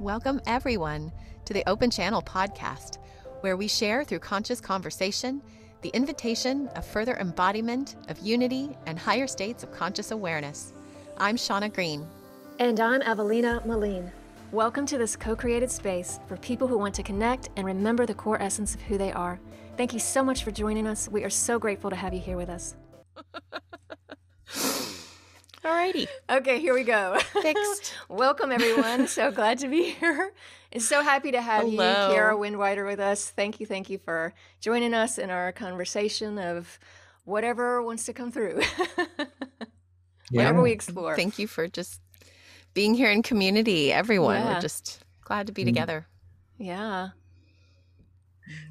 Welcome, everyone, to the Open Channel podcast, where we share through conscious conversation the invitation of further embodiment of unity and higher states of conscious awareness. I'm Shaunna Green. And I'm Avalina Maline. Welcome to this co created space for people who want to connect and remember the core essence of who they are. Thank you so much for joining us. We are so grateful to have you here with us. Alrighty. Okay, here we go. Fixed. Welcome, everyone. so glad to be here. And so happy to have Hello. you, Kiara Windrider, with us. Thank you, thank you for joining us in our conversation of whatever wants to come through, whatever we explore. Thank you for just being here in community, everyone. Yeah. We're just glad to be Mm. together. Yeah.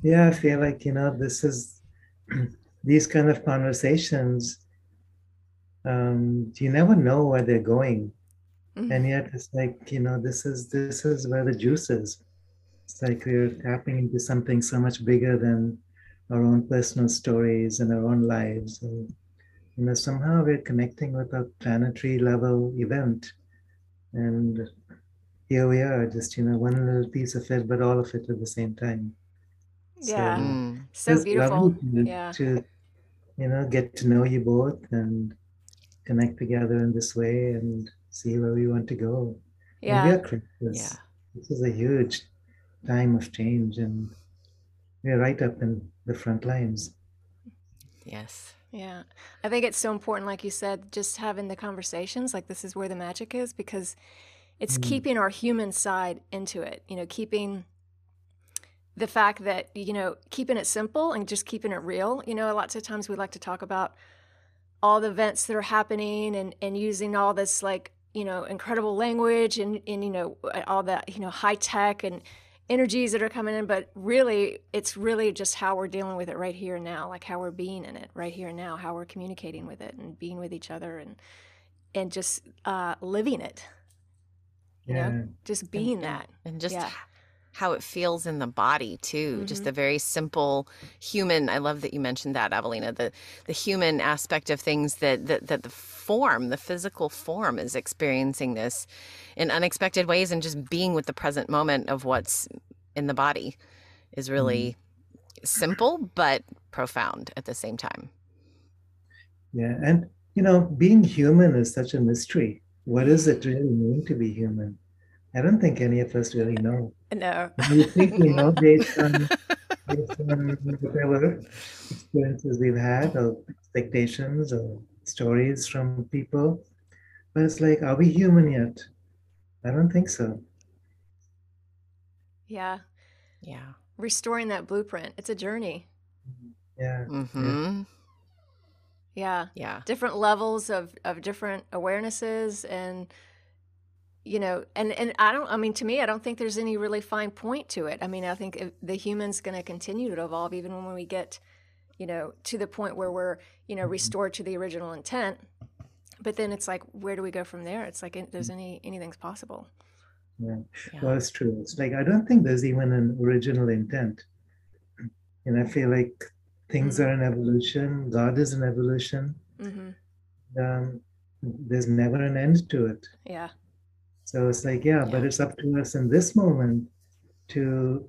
Yeah, I feel like, you know, this is these kind of conversations, um, you never know where they're going. Mhm. And yet it's like, you know, this is this is where the juice is. It's like we're tapping into something so much bigger than our own personal stories and our own lives. And you know, somehow we're connecting with a planetary level event. And here we are, just, you know, one little piece of it, but all of it at the same time. Yeah. So- Mm. So beautiful. to, Yeah. to you know get to know you both and connect together in this way and see where we want to go And we Yeah. Yeah. this is a huge time of change and we're right up in the front lines Yes. Yeah. I think it's so important, like you said, just having the conversations. Like, this is where the magic is because it's Mm. keeping our human side into it, you know, keeping the fact that, you know, keeping it simple and just keeping it real. You know, lots of times we like to talk about all the events that are happening and, and using all this, like, you know, incredible language and, and, you know, all that, you know, high tech and energies that are coming in, but really, it's really just how we're dealing with it right here and now, like how we're being in it right here and now, how we're communicating with it and being with each other and and just uh, living it, you yeah know, just being that. And just Yeah. How it feels in the body too. Just Mhm. the very simple human. I love that you mentioned that, Avalina. The the human aspect of things that that that the form, the physical form, is experiencing this in unexpected ways, and just being with the present moment of what's in the body is really simple but profound at the same time. yeah and you know being human is such a mystery what does it really mean to be human i don't think any of us really know No. we think we know based on, based on whatever experiences we've had or expectations or stories from people. But it's like, are we human yet? I don't think so. Yeah. Yeah. Restoring that blueprint. It's a journey. Yeah. hmm Yeah. Yeah. different levels of of different awarenesses and you know and and i don't i mean to me i don't think there's any really fine point to it i mean i think if the human's going to continue to evolve even when we get you know to the point where we're you know restored to the original intent but then it's like where do we go from there it's like there's any anything's possible Yeah. Yeah. Well, it's true. It's like, I don't think there's even an original intent. And I feel like things are in evolution, God is in evolution. hmm Um, there's never an end to it. yeah So it's like, yeah, but it's up to us in this moment to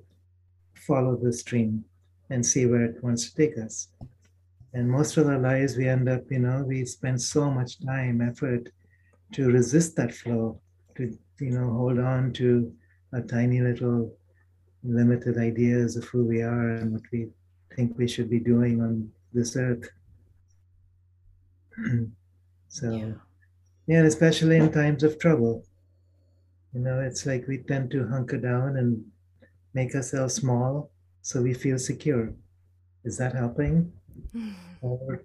follow the stream and see where it wants to take us. And most of our lives, we end up, you know, we spend so much time, effort to resist that flow, to, you know, hold on to our tiny little limited ideas of who we are and what we think we should be doing on this earth. so, Yeah. yeah, and especially in times of trouble. You know, it's like we tend to hunker down and make ourselves small so we feel secure. Is that helping? Or,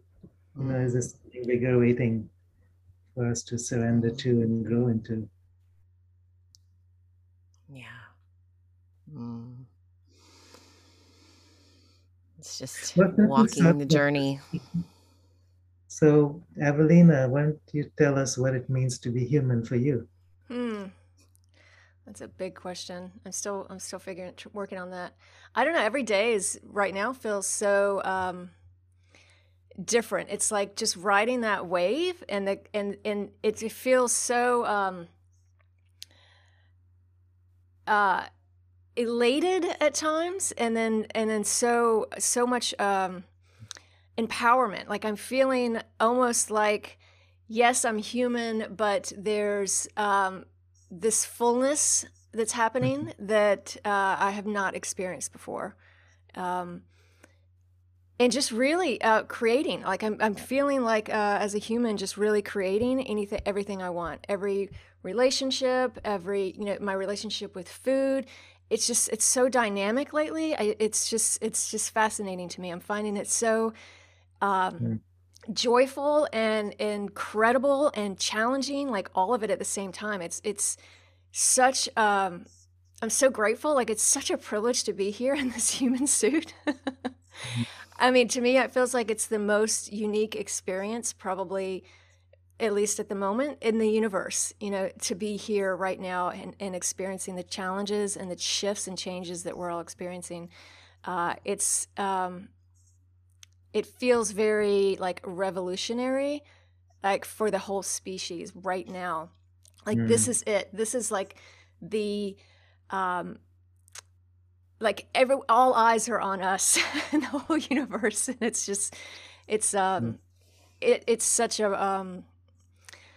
you know, is there something bigger waiting for us to surrender to and grow into? Yeah. Mm. It's just walking the journey. So, Avalina, why don't you tell us what it means to be human for you? Hmm. That's a big question. I'm still I'm still figuring working on that. I don't know. Every day is right now feels so um, different. It's like just riding that wave, and the and and it, it feels so. Um, uh, elated at times, and then and then so so much um, empowerment. Like I'm feeling almost like yes, I'm human, but there's um, this fullness that's happening mm-hmm. that uh, I have not experienced before. Um, and just really uh, creating like I'm, I'm feeling like uh, as a human just really creating anything everything i want every relationship every you know my relationship with food it's just it's so dynamic lately I, it's just it's just fascinating to me i'm finding it so um, mm. Joyful and incredible and challenging like all of it at the same time it's it's such um, i'm so grateful like it's such a privilege to be here in this human suit. I mean, to me, it feels like it's the most unique experience, probably, at least at the moment, in the universe. You know, to be here right now and, and experiencing the challenges and the shifts and changes that we're all experiencing. Uh, it's um, it feels very like revolutionary, like for the whole species right now. Like mm. this is it. This is like the um, like every all eyes are on us in the whole universe and it's just it's um mm. it, it's such a um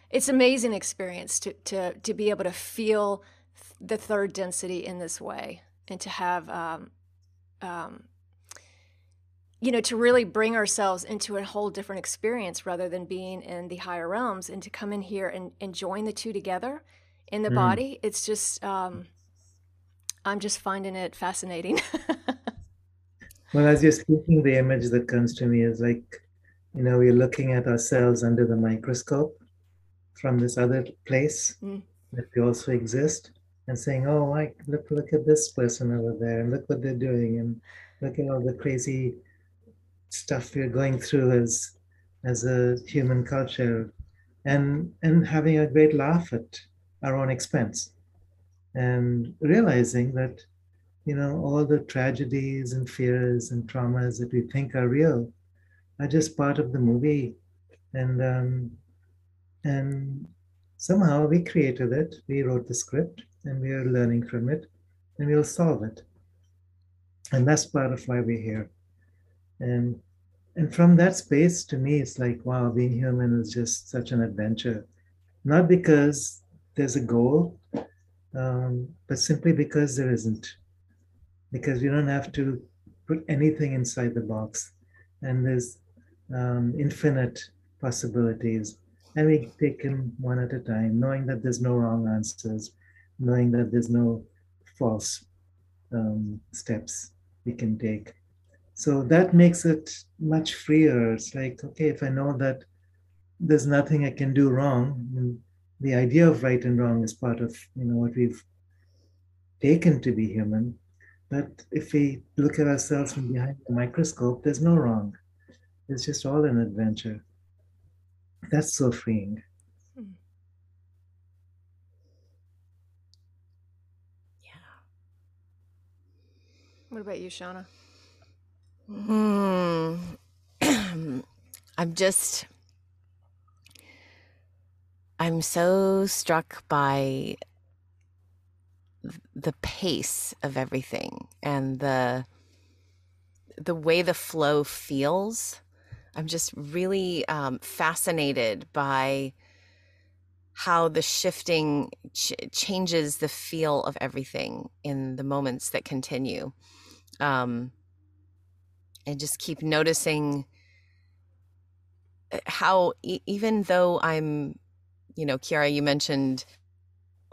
it's amazing experience to to to be able to feel the third density in this way and to have um um you know to really bring ourselves into a whole different experience rather than being in the higher realms and to come in here and, and join the two together in the mm. body it's just um I'm just finding it fascinating. well, as you're speaking, the image that comes to me is like, you know, we're looking at ourselves under the microscope from this other place mm. that we also exist and saying, oh, like, look, look at this person over there and look what they're doing and look at all the crazy stuff we're going through as as a human culture and and having a great laugh at our own expense and realizing that you know all the tragedies and fears and traumas that we think are real are just part of the movie and um, and somehow we created it we wrote the script and we are learning from it and we'll solve it. And that's part of why we're here. And and from that space to me it's like wow being human is just such an adventure not because there's a goal um, but simply because there isn't. Because we don't have to put anything inside the box, and there's um, infinite possibilities, and we take them one at a time, knowing that there's no wrong answers, knowing that there's no false um, steps we can take. So that makes it much freer. It's like, okay, if I know that there's nothing I can do wrong, the idea of right and wrong is part of you know what we've taken to be human. But if we look at ourselves from behind the microscope, there's no wrong. It's just all an adventure. That's so freeing. Hmm. Yeah. What about you, Shaunna? Hmm. I'm just I'm so struck by the pace of everything and the the way the flow feels. I'm just really um, fascinated by how the shifting ch- changes the feel of everything in the moments that continue. Um, and just keep noticing uh, how, e- even though I'm you know, Kiara, you mentioned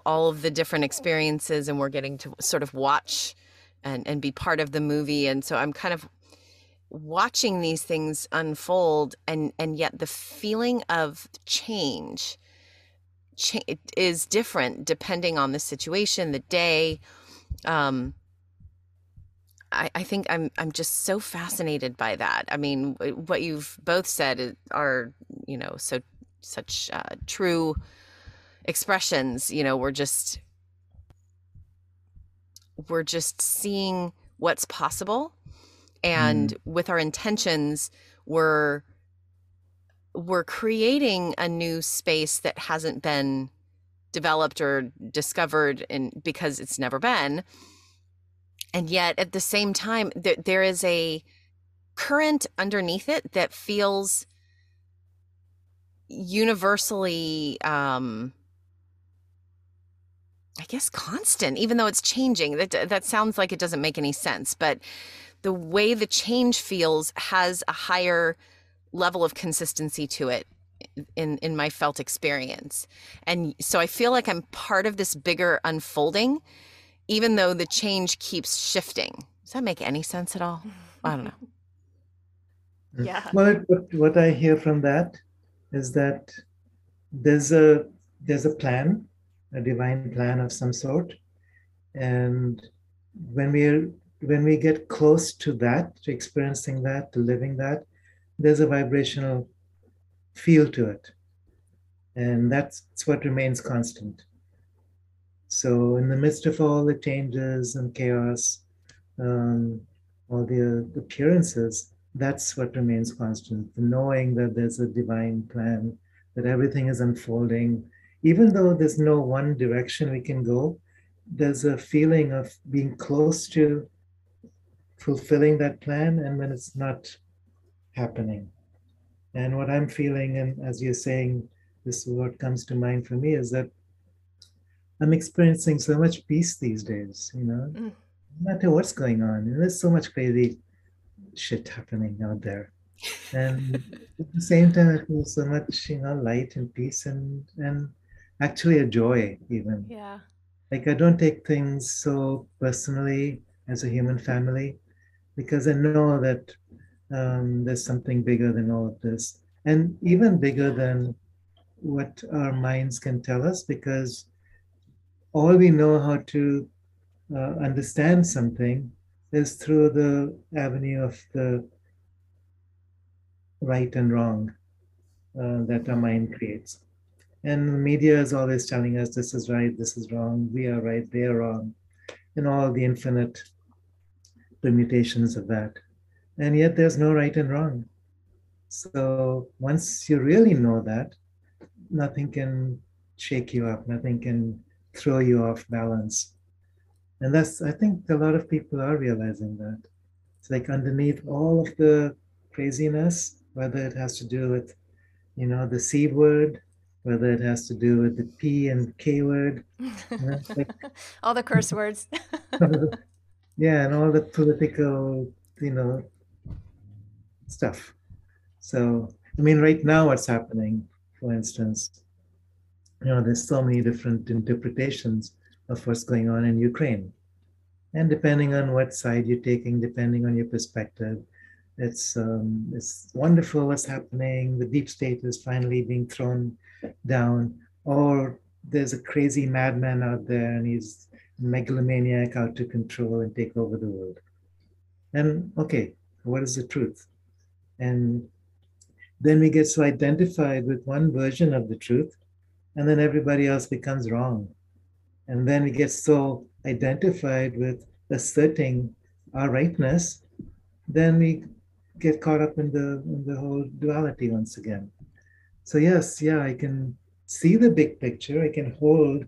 all of the different experiences and we're getting to sort of watch and, and be part of the movie. And so I'm kind of watching these things unfold and, and yet the feeling of change cha- is different depending on the situation, the day. Um, I, I think I'm I'm just so fascinated by that. I mean, what you've both said are you know so such uh, true expressions you know we're just we're just seeing what's possible and mm. with our intentions we're we're creating a new space that hasn't been developed or discovered in because it's never been and yet at the same time there, there is a current underneath it that feels universally um i guess constant even though it's changing. That that sounds like it doesn't make any sense but the way the change feels has a higher level of consistency to it in in my felt experience. And so i feel like i'm part of this bigger unfolding even though the change keeps shifting. Does that make any sense at all? I don't know. Mm. Yeah. Well what, what i hear from that is that there's a there's a plan a divine plan of some sort. And when we when we get close to that to experiencing that to living that there's a vibrational feel to it. And that's, that's what remains constant. So, in the midst of all the changes and chaos, um, all the appearances, that's what remains constant. The knowing that there's a divine plan, that everything is unfolding. Even though there's no one direction we can go, there's a feeling of being close to fulfilling that plan and when it's not happening. And what I'm feeling, and as you're saying, this is what comes to mind for me is that I'm experiencing so much peace these days, you know, mm. no matter what's going on. And There's so much crazy shit happening out there. And at the same time, I feel so much, you know, light and peace and and actually a joy even. Yeah. Like I don't take things so personally as a human family because I know that um, there's something bigger than all of this, and even bigger than what our minds can tell us, because all we know how to uh, understand something is through the avenue of the right and wrong uh, that our mind creates. And the media is always telling us this is right, this is wrong, we are right, they are wrong, and all the infinite permutations of that and yet there's no right and wrong. So once you really know that, nothing can shake you up, nothing can throw you off balance. And that's, I think a lot of people are realizing that. It's like underneath all of the craziness, whether it has to do with, you know, the C word, whether it has to do with the P and K word. You know, like, all the curse words. yeah, and all the political, you know, stuff. So, I mean, right now, what's happening, for instance, you know, there's so many different interpretations of what's going on in Ukraine. And depending on what side you're taking, depending on your perspective, it's um, it's wonderful what's happening. The deep state is finally being thrown down, or there's a crazy madman out there and he's megalomaniac out to control and take over the world. And okay, what is the truth? And then we get so identified with one version of the truth, and then everybody else becomes wrong. And then we get so identified with asserting our rightness, then we get caught up in the in the whole duality once again. So yes, yeah, I can see the big picture. I can hold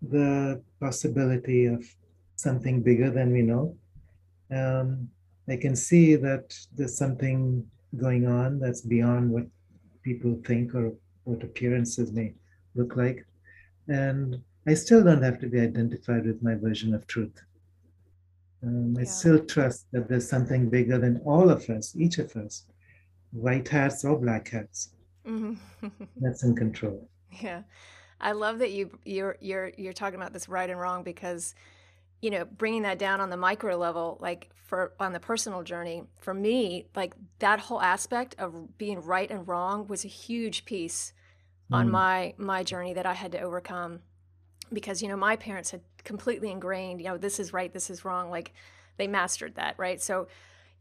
the possibility of something bigger than we know. Um, I can see that there's something going on that's beyond what people think or what appearances may look like. And I still don't have to be identified with my version of truth. Um, I still trust that there's something bigger than all of us, each of us, white hats or black hats, mm-hmm. that's in control. Yeah, I love that you you're you're you're talking about this right and wrong because you know, bringing that down on the micro level, like for on the personal journey, for me, like that whole aspect of being right and wrong was a huge piece mm. on my my journey that I had to overcome because you know my parents had completely ingrained, you know, this is right, this is wrong, like they mastered that, right? So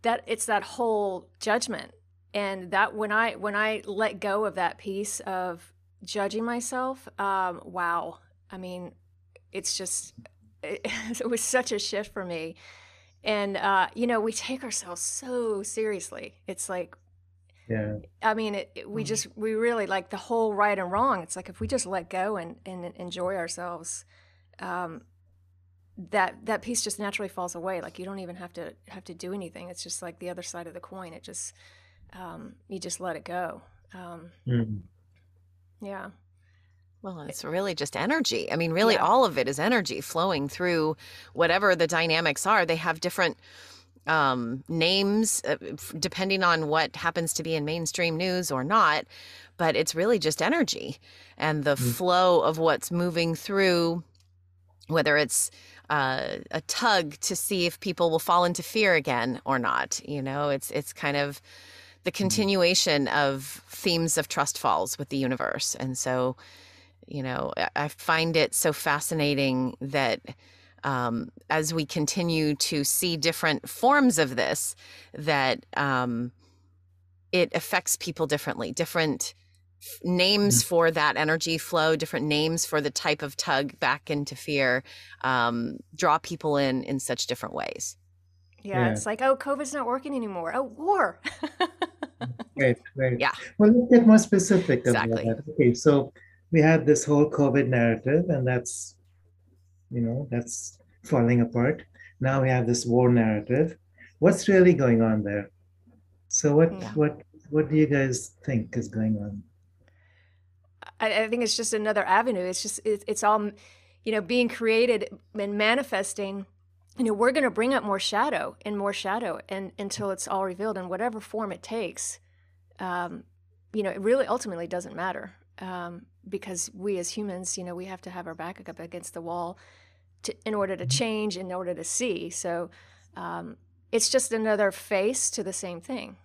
that it's that whole judgment and that when I when I let go of that piece of judging myself, um, wow, I mean, it's just it, it was such a shift for me. And, uh, you know, we take ourselves so seriously. It's like, Yeah. I mean, it, it, we Mm. just we really like the whole right and wrong. It's like if we just let go and and enjoy ourselves, um, that that piece just naturally falls away. Like you don't even have to have to do anything. It's just like the other side of the coin. It just um, you just let it go. Um, Mm. yeah. Well, it's really just energy. I mean, really, Yeah. all of it is energy flowing through whatever the dynamics are. They have different um, names uh, depending on what happens to be in mainstream news or not, but it's really just energy and the Mm. flow of what's moving through, whether it's uh, a tug to see if people will fall into fear again or not. You know, it's it's kind of the continuation of themes of trust falls with the universe, and so you know i I find it so fascinating that um, as we continue to see different forms of this that um, it affects people differently different f- names for that energy flow different names for the type of tug back into fear um, draw people in in such different ways yeah, Yeah. It's like oh, COVID's not working anymore. Oh, war. Right, right. Yeah. Well, let's get more specific about Exactly. that. Okay, so we had this whole COVID narrative, and that's, you know, that's falling apart. Now we have this war narrative. What's really going on there? So what Yeah. what what do you guys think is going on? I, I think it's just another avenue. It's just it, it's all, you know, being created and manifesting. You know, we're going to bring up more shadow and more shadow, and until it's all revealed in whatever form it takes. Um, you know, it really ultimately doesn't matter um, because we as humans, you know, we have to have our back up against the wall to, in order to change, in order to see. So um, it's just another face to the same thing.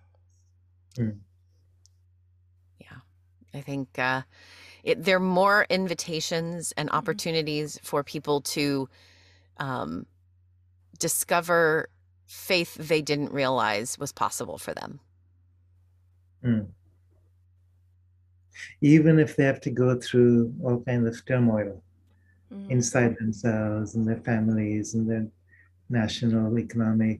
Yeah. I think uh, it, there are more invitations and opportunities for people to um, discover faith they didn't realize was possible for them. Even if they have to go through all kinds of turmoil Mm. inside themselves and their families and their national, economic,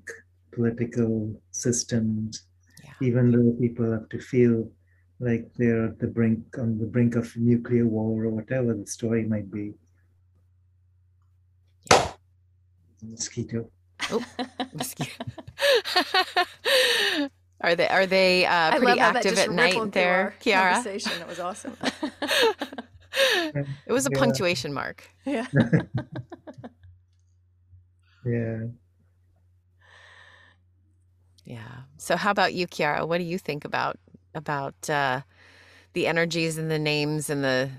political systems, Yeah. even though people have to feel like they're at the brink on the brink of nuclear war or whatever the story might be. Mosquito. Oh, Mosquito. are they are they uh, pretty love how that active at night there, our Kiara? Conversation. That was awesome. it was a Yeah. punctuation mark. yeah. Yeah. Yeah. So how about you, Kiara? What do you think about about uh, the energies and the names and the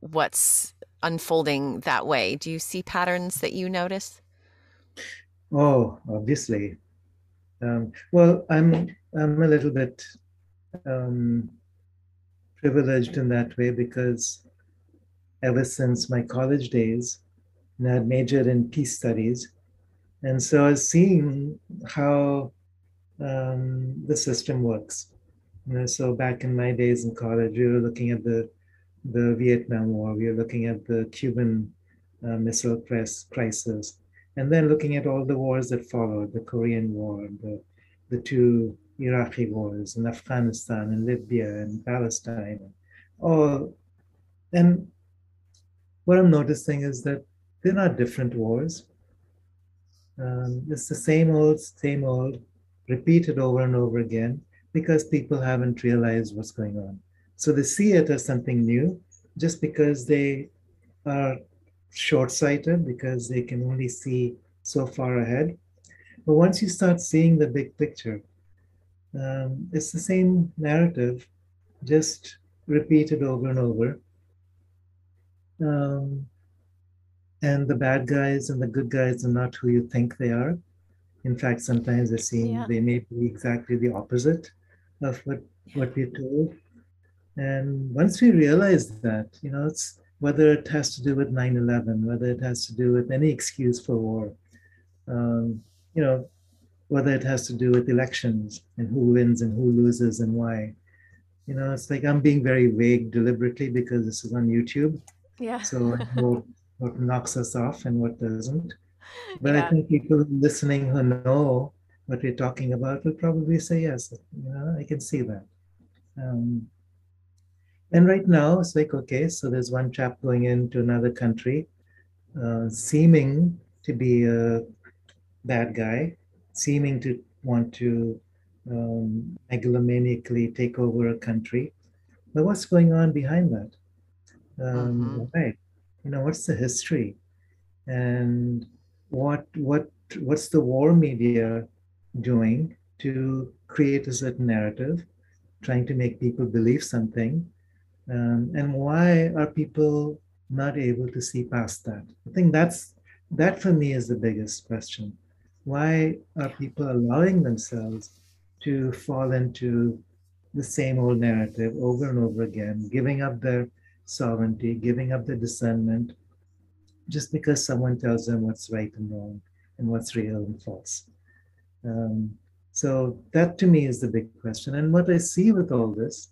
what's unfolding that way? Do you see patterns that you notice? Oh, obviously. Um, well, I'm I'm a little bit um, privileged in that way because ever since my college days, and I had majored in peace studies, and so I was seeing how um, the system works. You know, so back in my days in college, we were looking at the the Vietnam War, we were looking at the Cuban uh, Missile Press crisis, and then looking at all the wars that followed the Korean War, the, the two Iraqi wars, and Afghanistan, and Libya, and Palestine, all. And what I'm noticing is that they're not different wars. Um, it's the same old, same old, repeated over and over again because people haven't realized what's going on. So they see it as something new just because they are short sighted, because they can only see so far ahead. But once you start seeing the big picture, um, it's the same narrative, just repeated over and over. Um, and the bad guys and the good guys are not who you think they are. In fact, sometimes they seem Yeah. they may be exactly the opposite of what what we're told. And once we realize that, you know, it's whether it has to do with 9-11, whether it has to do with any excuse for war, um, you know, whether it has to do with elections and who wins and who loses and why. You know, it's like I'm being very vague deliberately because this is on YouTube. Yeah. So know what knocks us off and what doesn't. But Yeah. I think people listening who know what we're talking about will probably say yes. You know, I can see that. Um, and right now, it's like, okay, so there's one chap going into another country, uh, seeming to be a bad guy, seeming to want to um, megalomaniacally take over a country. But what's going on behind that? Um, mm-hmm. Right. You know, what's the history? And what what what's the war media doing to create a certain narrative, trying to make people believe something? Um, and why are people not able to see past that? I think that's that for me is the biggest question. Why are people allowing themselves to fall into the same old narrative over and over again, giving up their sovereignty, giving up their discernment, just because someone tells them what's right and wrong and what's real and false. Um, so that to me is the big question. And what I see with all this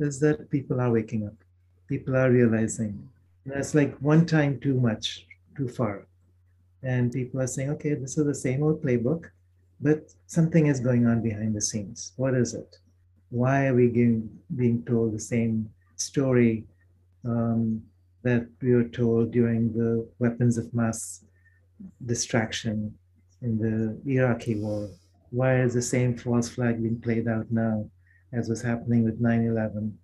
is that people are waking up. People are realizing it's like one time too much, too far. And people are saying, okay, this is the same old playbook, but something is going on behind the scenes. What is it? Why are we being, being told the same story um, that we were told during the weapons of mass distraction in the Iraqi war? Why is the same false flag being played out now as was happening with 9 11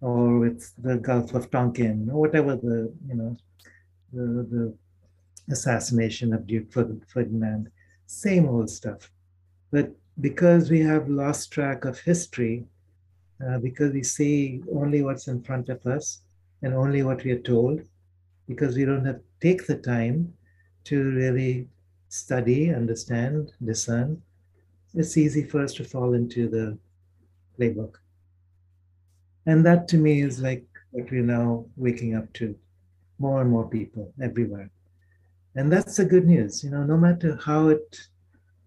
or with the Gulf of Tonkin or whatever the, you know, the, the assassination of Duke Ferdinand? Same old stuff. But because we have lost track of history, uh, because we see only what's in front of us, and only what we are told because we don't have take the time to really study, understand, discern. It's easy for us to fall into the playbook. And that to me is like what we're now waking up to more and more people everywhere. And that's the good news. You know, no matter how it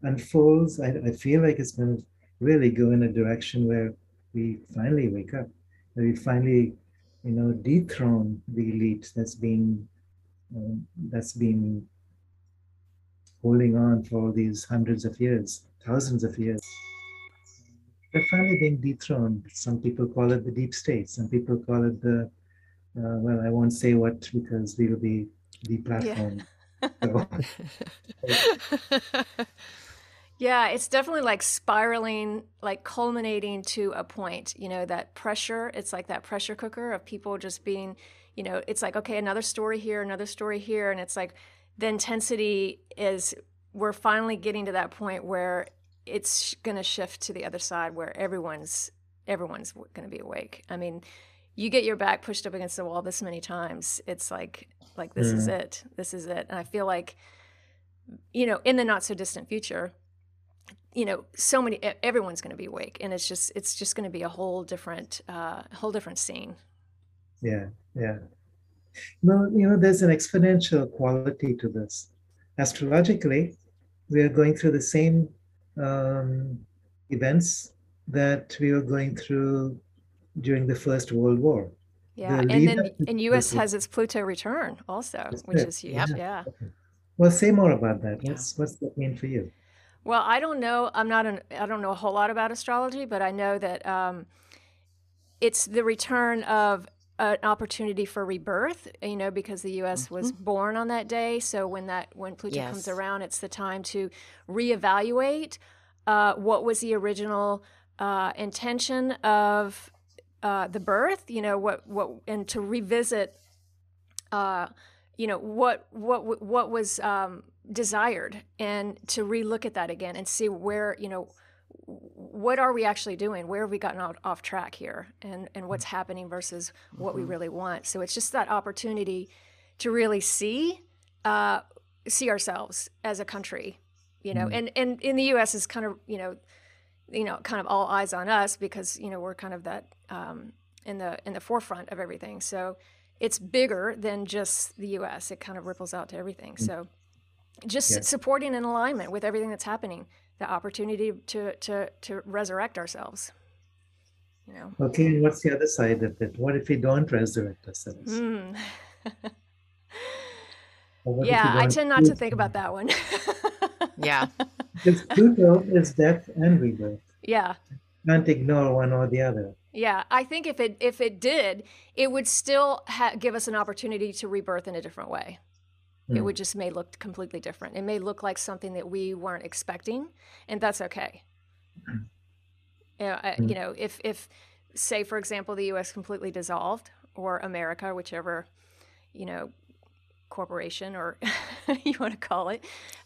unfolds, I, I feel like it's going to really go in a direction where we finally wake up, where we finally you know, dethrone the elite that's been um, that's been holding on for these hundreds of years, thousands of years. They're finally being dethroned. Some people call it the deep state. Some people call it the uh, well, I won't say what because we will be deplatformed. Yeah. Yeah, it's definitely like spiraling, like culminating to a point, you know, that pressure. It's like that pressure cooker of people just being, you know, it's like, okay, another story here, another story here. And it's like the intensity is, we're finally getting to that point where it's going to shift to the other side where everyone's, everyone's going to be awake. I mean, you get your back pushed up against the wall this many times. It's like, like, this mm. is it. This is it. And I feel like, you know, in the not so distant future, you know so many everyone's going to be awake and it's just it's just going to be a whole different uh whole different scene yeah yeah well you know there's an exponential quality to this astrologically we are going through the same um, events that we were going through during the first world war yeah the and then and us has its pluto return also which is huge yeah, yeah. Well say more about that yeah. what's what's that mean for you well, I don't know. I'm not an. I don't know a whole lot about astrology, but I know that um, it's the return of an opportunity for rebirth. You know, because the U.S. Mm-hmm. was born on that day, so when that when Pluto yes. comes around, it's the time to reevaluate uh, what was the original uh, intention of uh, the birth. You know, what what and to revisit. Uh, you know what what what was um, desired and to relook at that again and see where you know what are we actually doing where have we gotten off, off track here and and what's happening versus what mm-hmm. we really want so it's just that opportunity to really see uh, see ourselves as a country you know mm-hmm. and and in the us is kind of you know you know kind of all eyes on us because you know we're kind of that um, in the in the forefront of everything. So it's bigger than just the us it kind of ripples out to everything. Mm-hmm. so just supporting in alignment with everything that's happening the opportunity to to to resurrect ourselves you know? Okay what's the other side of it? What if we don't resurrect ourselves? Mm. yeah i tend not to think about that one yeah because pluto is death and rebirth yeah can't ignore one or the other. Yeah, I think if it if it did, it would still ha- give us an opportunity to rebirth in a different way. It Hmm. would just may look completely different. It may look like something that we weren't expecting, and that's okay. You know, I- Mm. you know, if if say for example the U.S. completely dissolved, or America, whichever you know corporation or you want to call it,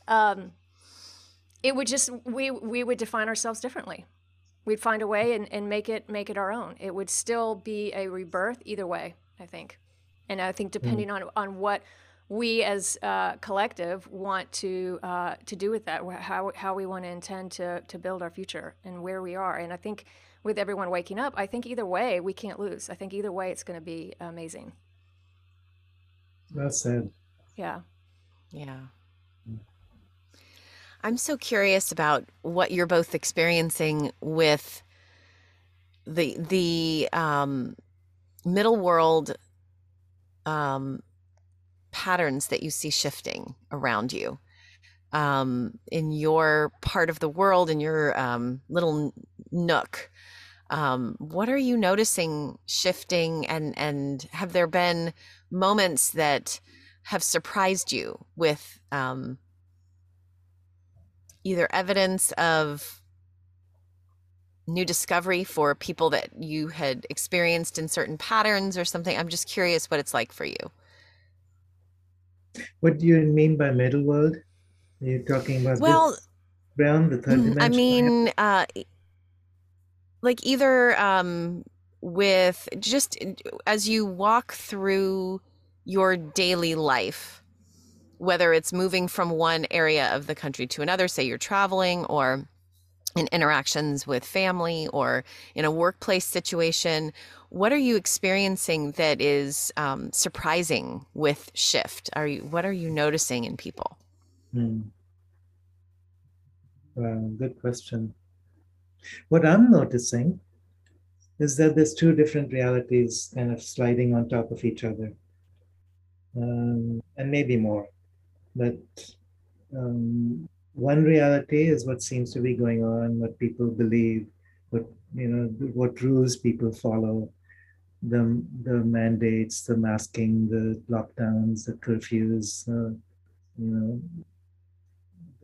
um, it would just we we would define ourselves differently. We'd find a way and, and make it make it our own. It would still be a rebirth either way, I think. And I think depending on on what we as uh, collective want to uh, to do with that, how how we want to intend to to build our future and where we are. And I think with everyone waking up, I think either way we can't lose. I think either way it's going to be amazing. Well said. Yeah. Yeah. I'm so curious about what you're both experiencing with the the um, middle world um, patterns that you see shifting around you um, in your part of the world, in your um, little nook. Um, what are you noticing shifting, and and have there been moments that have surprised you with um, either evidence of new discovery for people that you had experienced in certain patterns or something? I'm just curious what it's like for you. What do you mean by middle world? Are you talking about Well, realm, the third dimension? I mean, uh, like either um, with just as you walk through your daily life, whether it's moving from one area of the country to another, say you're traveling or in interactions with family or in a workplace situation, what are you experiencing that is um, surprising with shift? Are you what are you noticing in people? Well, good question. What I'm noticing is that there's two different realities kind of sliding on top of each other, um, and maybe more. But um, one reality is what seems to be going on, what people believe, what you know, what rules people follow, the the mandates, the masking, the lockdowns, the curfews, uh, you know,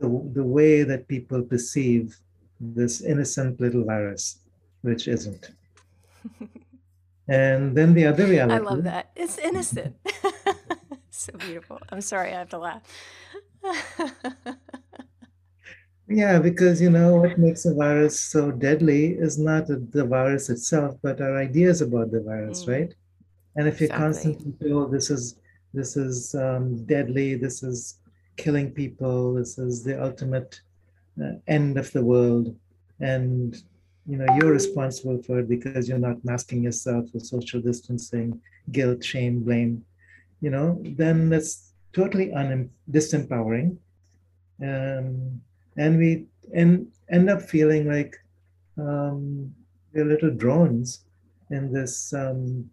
the, the way that people perceive this innocent little virus, which isn't. and then the other reality. I love that. It's innocent. so beautiful. I'm sorry, I have to laugh. Yeah, because you know what makes a virus so deadly is not the virus itself, but our ideas about the virus, Mm. right? And if Exactly. constantly feel this is this is um, deadly, this is killing people, this is the ultimate uh, end of the world, and you know you're responsible for it because you're not masking yourself for social distancing, guilt, shame, blame, you know, then that's totally un- disempowering. Um, and we end, end up feeling like um, we're little drones in this um,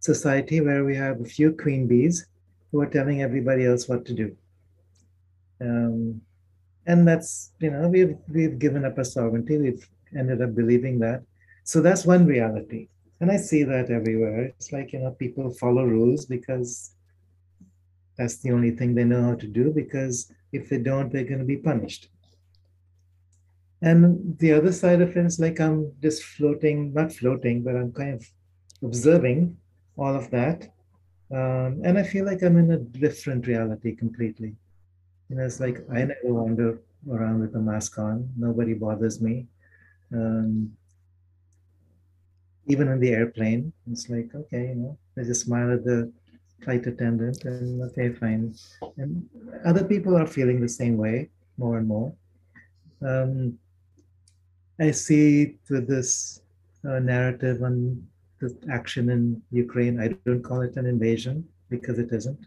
society where we have a few queen bees who are telling everybody else what to do. Um, and that's, you know, we've, we've given up our sovereignty. We've ended up believing that. So that's one reality. And I see that everywhere. It's like, you know, people follow rules because that's the only thing they know how to do because if they don't, they're going to be punished. And the other side of it is like I'm just floating, not floating, but I'm kind of observing all of that. Um, and I feel like I'm in a different reality completely. You know, it's like I never wander around with a mask on, nobody bothers me. Um, even in the airplane, it's like, okay, you know, I just smile at the flight attendant and okay, fine. And other people are feeling the same way more and more. Um, I see with this uh, narrative on the action in Ukraine, I don't call it an invasion because it isn't.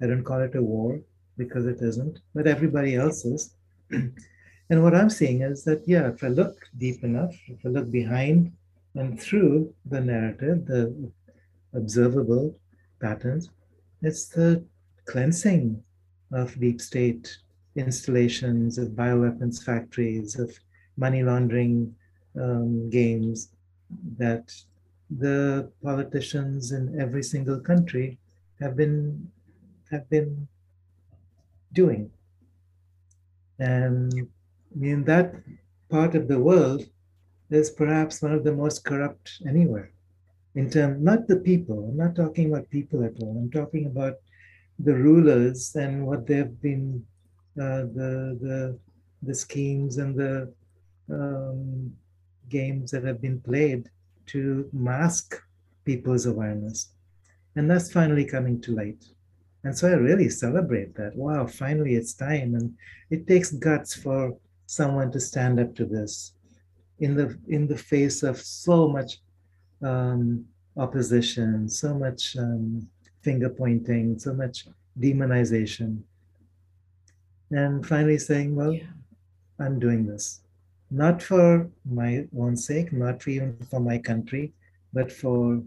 I don't call it a war because it isn't, but everybody else is. and what I'm seeing is that, yeah, if I look deep enough, if I look behind and through the narrative, the observable patterns, it's the cleansing of deep state installations, of bioweapons factories, of money laundering um, games that the politicians in every single country have been have been doing. And in that part of the world is perhaps one of the most corrupt anywhere. In terms, not the people. I'm not talking about people at all. I'm talking about the rulers and what they've been, uh, the the the schemes and the um, games that have been played to mask people's awareness. And that's finally coming to light. And so I really celebrate that. Wow, finally it's time. And it takes guts for someone to stand up to this in the in the face of so much um, opposition, so much um, finger pointing, so much demonization. And finally saying, well, yeah. I'm doing this not for my own sake, not for even for my country, but for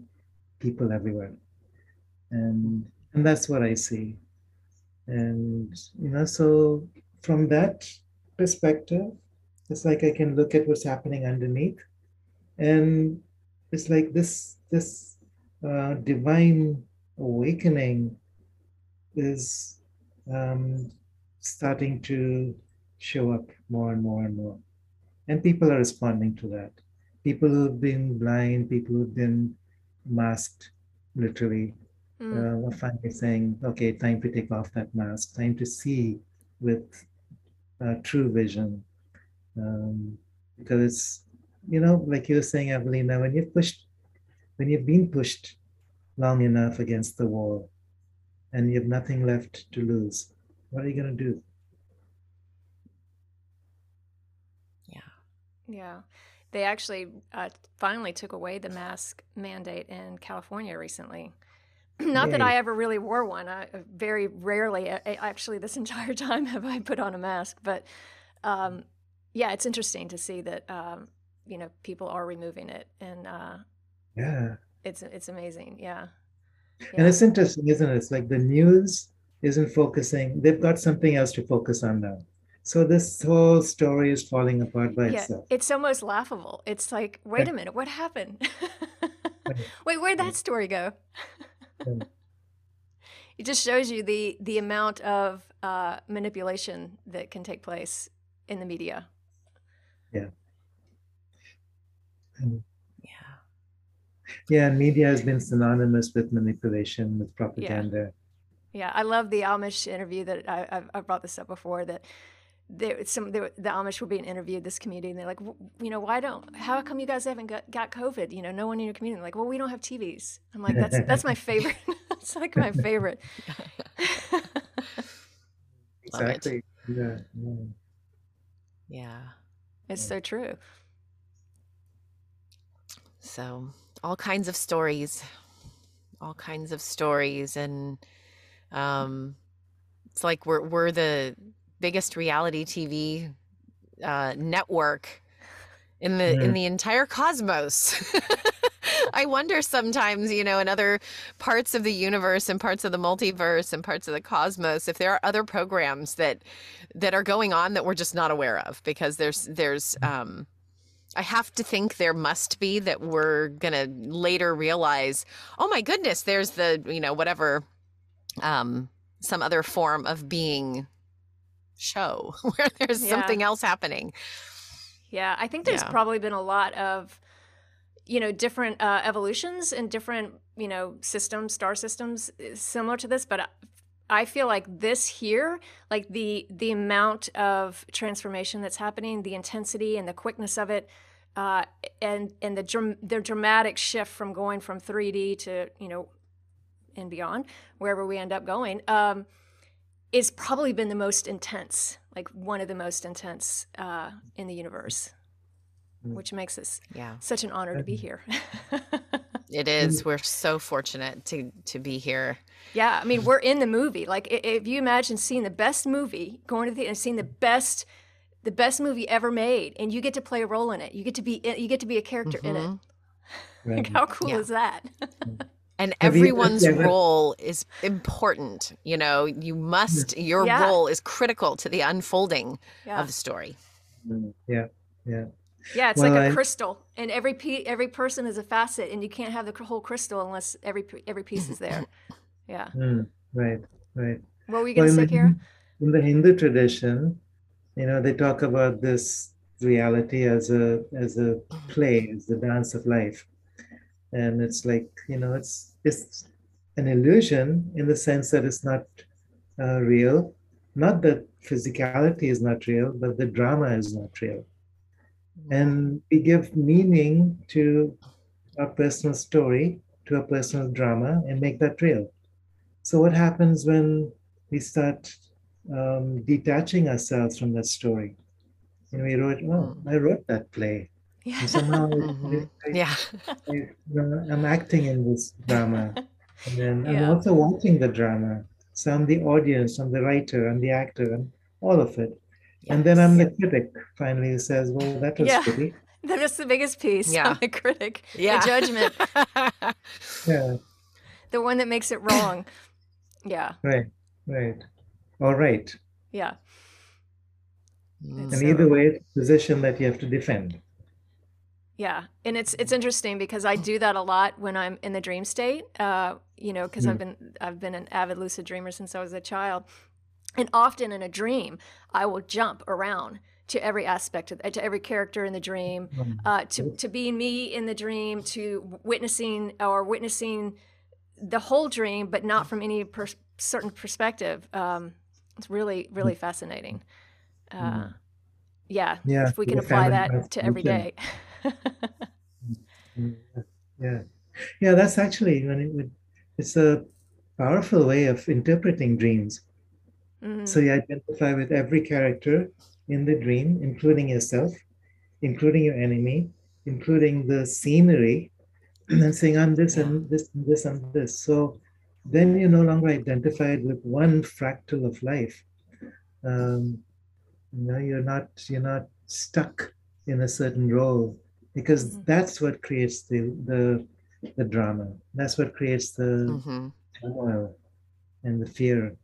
people everywhere. And and that's what I see. And you know, so from that perspective, it's like I can look at what's happening underneath. And it's like this this uh, divine awakening is um, starting to show up more and more and more and people are responding to that people who've been blind people who've been masked literally mm. uh, are finally saying okay time to take off that mask time to see with uh, true vision um, because it's you know like you were saying Avalina when you've pushed when you've been pushed long enough against the wall and you have nothing left to lose what are you going to do Yeah. Yeah they actually uh, finally took away the mask mandate in California recently. Not Yay. that I ever really wore one. I uh, very rarely, actually, this entire time have I put on a mask. But um, yeah, it's interesting to see that um, you know people are removing it, and uh, yeah, it's it's amazing. Yeah. yeah, and it's interesting, isn't it? It's like the news isn't focusing; they've got something else to focus on now. So this whole story is falling apart by yeah, itself. It's almost laughable. It's like, wait a minute, what happened? wait, where'd that story go? it just shows you the the amount of uh, manipulation that can take place in the media. Yeah. And, yeah. Yeah, media has been synonymous with manipulation, with propaganda. Yeah, yeah I love the Amish interview that I, I brought this up before that there some there, the Amish were being interviewed this community and they're like you know why don't how come you guys haven't got, got COVID? You know no one in your community. They're like well we don't have TVs I'm like that's that's my favorite. That's like my favorite. Exactly. Yeah, yeah. Yeah it's so true so all kinds of stories all kinds of stories and um it's like we're we're the biggest reality TV uh, network in the in the entire cosmos. I wonder sometimes, you know, in other parts of the universe and parts of the multiverse and parts of the cosmos, if there are other programs that that are going on that we're just not aware of, because there's there's um, I have to think there must be that we're gonna later realize, oh my goodness, there's the you know whatever um, some other form of being show where there's yeah. something else happening. Yeah, I think there's yeah. probably been a lot of you know different uh, evolutions and different you know systems, star systems eh, similar to this, but I feel like this here, like the the amount of transformation that's happening, the intensity and the quickness of it, uh, and and the the dramatic shift from going from 3D to you know and beyond wherever we end up going. Um, is probably been the most intense, like one of the most intense uh, in the universe. Which makes us yeah. such an honor to be here. it is. We're so fortunate to to be here. Yeah, I mean, we're in the movie. Like, if you imagine seeing the best movie, going to the and seeing the best, the best movie ever made, and you get to play a role in it. You get to be you get to be a character mm-hmm. in it. Mm-hmm. Like, how cool yeah. is that? and everyone's role is important you know you must mm. your yeah. role is critical to the unfolding yeah. of the story mm, yeah yeah Yeah, it's Well, like a crystal, and every pe- every person is a facet, and you can't have the whole crystal unless every every piece is there. Yeah. Mm, right, right. What were you Well, going to in say, Kiara? in the Hindu tradition, you know, they talk about this reality as a as a play, as the dance of life, and it's like you know, it's it's an illusion in the sense that it's not uh, real. Not that physicality is not real, but the drama is not real. And we give meaning to our personal story, to a personal drama, and make that real. So, what happens when we start um, detaching ourselves from that story? And we wrote, oh, I wrote that play. Yeah. And somehow Mhm. I- Yeah. I, you know, I'm acting in this drama. And then I'm also watching the drama. So I'm the audience, I'm the writer, I'm the actor, and all of it. And then I'm the critic finally who says, well, that was Yeah. pretty. That's the biggest piece. Yeah. I'm the critic, Yeah. the judgment, Yeah, the one that makes it wrong. Yeah, right, right. All right. yeah, Mm. And So- either way, it's a position that you have to defend. yeah. And it's it's interesting because I do that a lot when I'm in the dream state. Uh, you know, because I've been I've been an avid lucid dreamer since I was a child, and often in a dream I will jump around to every aspect of to every character in the dream, Um, uh, to to being me in the dream, to witnessing or witnessing the whole dream, but not from any pers- certain perspective. Um, it's really really fascinating. Uh, yeah, Yeah, if we can apply that to every day. Yeah, yeah. That's actually when it would. It's a powerful way of interpreting dreams. Mhm. So you identify with every character in the dream, including yourself, including your enemy, including the scenery, and saying, I'm this and this and this and this. So then you're no longer identified with one fractal of life. Um, you know, you're not you're not stuck in a certain role because Mhm. that's what creates the the the drama. That's what creates the Mhm. turmoil and the fear.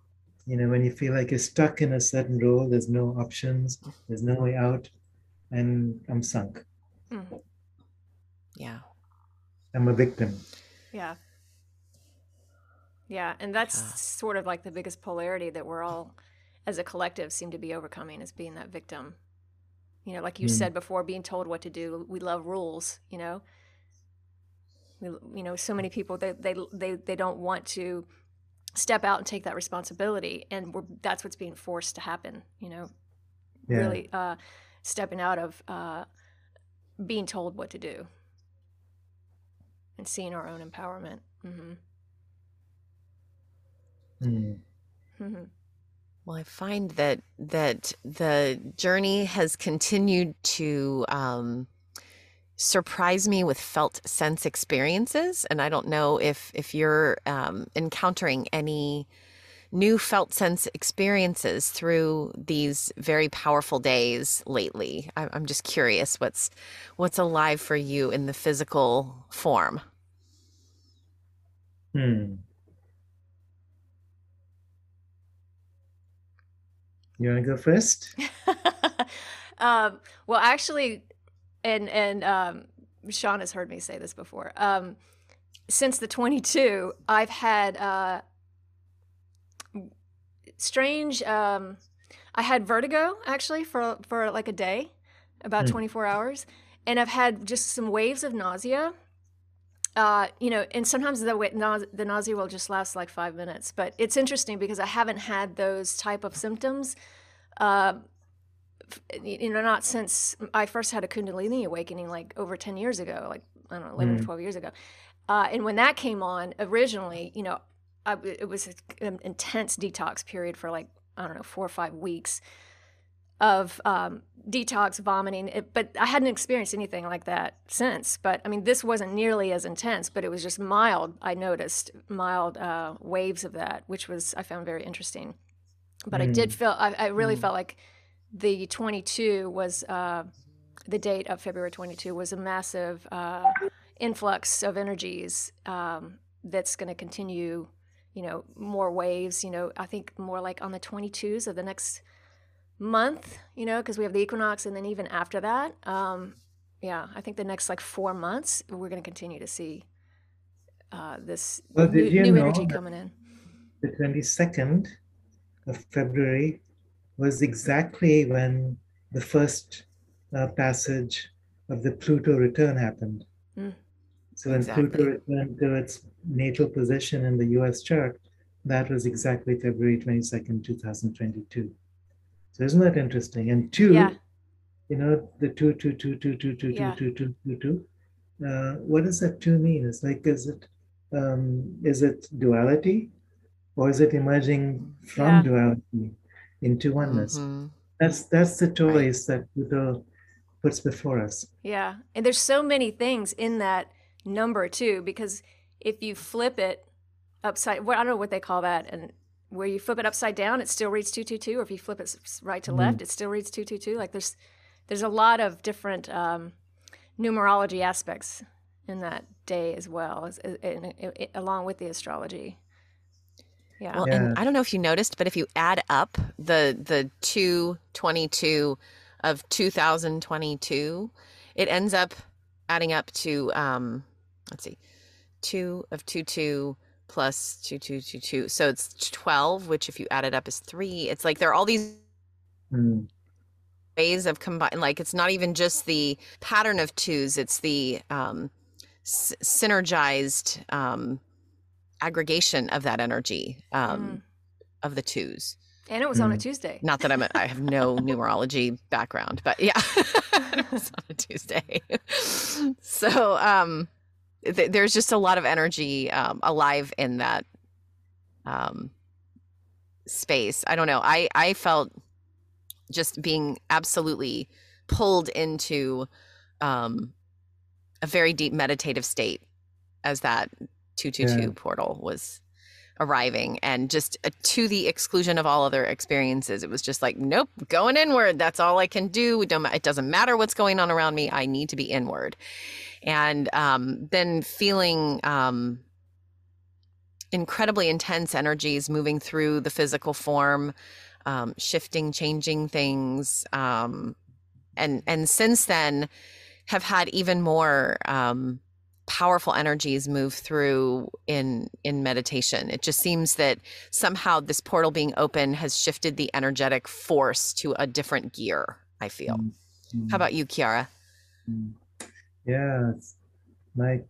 You know, when you feel like you're stuck in a certain role, there's no options, there's no way out, and I'm sunk. Mhm. Yeah. I'm a victim. Yeah. Yeah, and that's Yeah. sort of like the biggest polarity that we're all, as a collective, seem to be overcoming is being that victim. You know, like you Mm. said before, being told what to do. We love rules. You know, we, you know, so many people they they they they don't want to step out and take that responsibility, and we're, that's what's being forced to happen. You know, Yeah. really uh, stepping out of uh, being told what to do and seeing our own empowerment. hmm Mm. hmm Well, I find that that the journey has continued to um, surprise me with felt sense experiences, and I don't know if if you're um, encountering any new felt sense experiences through these very powerful days lately. I'm just curious what's what's alive for you in the physical form. Hmm. You want to go first? um, well, actually, and and um, Sean has heard me say this before. Um, since the 22, I've had uh, strange. Um, I had vertigo actually for for like a day, about Hmm. 24 hours, and I've had just some waves of nausea. Uh, you know, and sometimes the the nausea will just last like five minutes. But it's interesting because I haven't had those type of symptoms. Uh, you know, not since I first had a Kundalini awakening, like over ten years ago, like I don't know, eleven or Mm. twelve years ago. Uh, and when that came on, originally, you know, I, it was an intense detox period for like I don't know four or five weeks of um, detox vomiting. It, but I hadn't experienced anything like that since. But I mean, this wasn't nearly as intense, but it was just mild. I noticed mild uh, waves of that, which was I found very interesting. But I did feel I, I really Mm. felt like the 22 was uh, the date of February 22 was a massive uh, influx of energies um, that's going to continue. You know, more waves. You know, I think more like on the 22s of the next month. You know, because we have the equinox, and then even after that, um, yeah, I think the next like four months, we're going to continue to see uh, this Well, new, new energy coming in. the 22nd of February was exactly when the first uh, passage of the Pluto return happened. Mm. So when Exactly. Pluto returned to its natal position in the US chart, that was exactly February 22nd, 2022. So isn't that interesting? And two, Yeah. you know, the two, two, two, two, two, two, Yeah. two, two, two, two, two. Uh, what does that two mean? It's like, is it, um, is it duality, or is it emerging from Yeah. duality into oneness? Mhm. That's that's the choice that Buddha puts before us. Yeah. And there's so many things in that number too, because if you flip it upside, well, I don't know what they call that. And where you flip it upside down, it still reads 222. Or if you flip it right to Mhm. left, it still reads 222. Like there's, there's a lot of different um, numerology aspects in that day as well, as, as- in- in- in- along with the astrology. Yeah. Well, Yeah. and I don't know if you noticed, but if you add up the the 222 of 2022, it ends up adding up to um let's see. 2 of 22 plus 2222. So it's 12, which if you add it up is 3. It's like there are all these Hmm. ways of combine like it's not even just the pattern of twos it's the um s- synergized um aggregation of that energy um Mm. of the twos and it was on a Mm. Tuesday. not that i'm a, i have no numerology background but yeah it's on a tuesday so um th- there's just a lot of energy um alive in that um space i don't know i i felt just being absolutely pulled into um a very deep meditative state as that 222 Yeah. portal was arriving and just uh, to the exclusion of all other experiences it was just like nope going inward. That's all i can do. It, don't, it doesn't matter what's going on around me. I need to be inward. And um, then feeling um, incredibly intense energies moving through the physical form um, shifting changing things um, and and since then have had even more um, powerful energies move through in in meditation it just seems that somehow this portal being open has shifted the energetic force to a different gear i feel Hmm. how about you kiara Hmm. Yeah, my.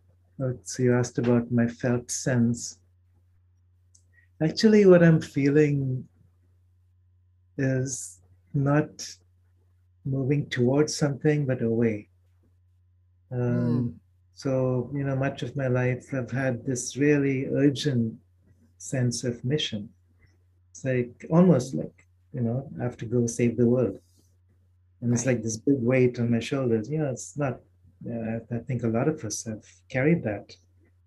So you asked about my felt sense. Actually, what I'm feeling is not moving towards something, but away. Um, So, you know, much of my life, I've had this really urgent sense of mission. It's like almost like, you know, I have to go save the world. And it's like this big weight on my shoulders. You know, it's not, uh, I think a lot of us have carried that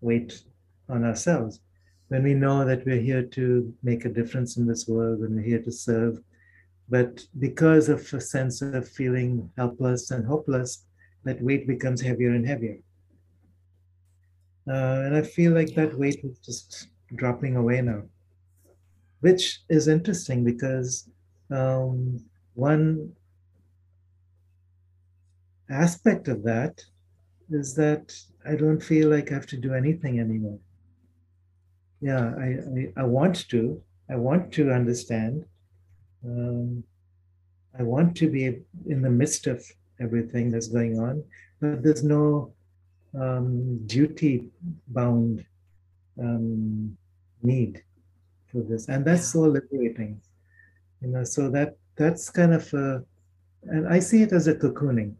weight on ourselves. When we know that we're here to make a difference in this world, when we're here to serve, but because of a sense of feeling helpless and hopeless, that weight becomes heavier and heavier. Uh, and I feel like that weight is just dropping away now, which is interesting because um, one aspect of that is that I don't feel like I have to do anything anymore. Yeah, I, I, I want to. I want to understand. Um, I want to be in the midst of everything that's going on, but there's no um, duty bound um, need for this, and that's so liberating. You know, so that that's kind of a, and I see it as a cocooning.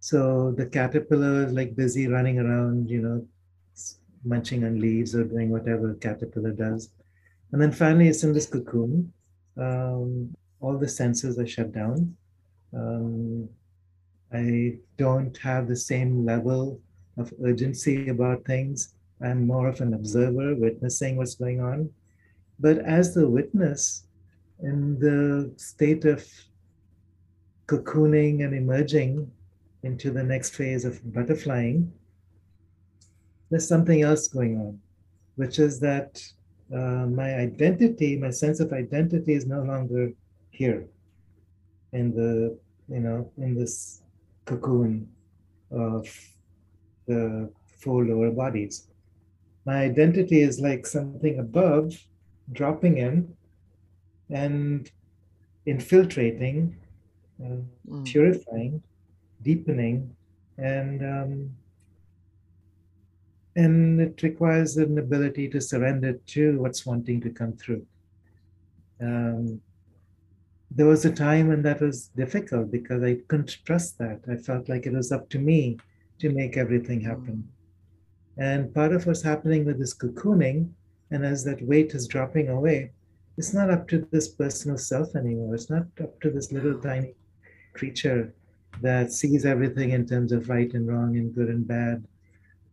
So the caterpillar is like busy running around, you know, munching on leaves or doing whatever a caterpillar does, and then finally it's in this cocoon. Um, all the senses are shut down. Um, I don't have the same level of urgency about things. I'm more of an observer, witnessing what's going on. But as the witness, in the state of cocooning and emerging into the next phase of butterflying, there's something else going on, which is that uh, my identity, my sense of identity is no longer here in the, you know, in this cocoon of the four lower bodies. My identity is like something above, dropping in and infiltrating, uh, mm. purifying, deepening, and um, and it requires an ability to surrender to what's wanting to come through. Um, there was a time when that was difficult because I couldn't trust that. I felt like it was up to me to make everything mm. happen. And part of what's happening with this cocooning, and as that weight is dropping away, it's not up to this personal self anymore. It's not up to this little tiny creature that sees everything in terms of right and wrong and good and bad,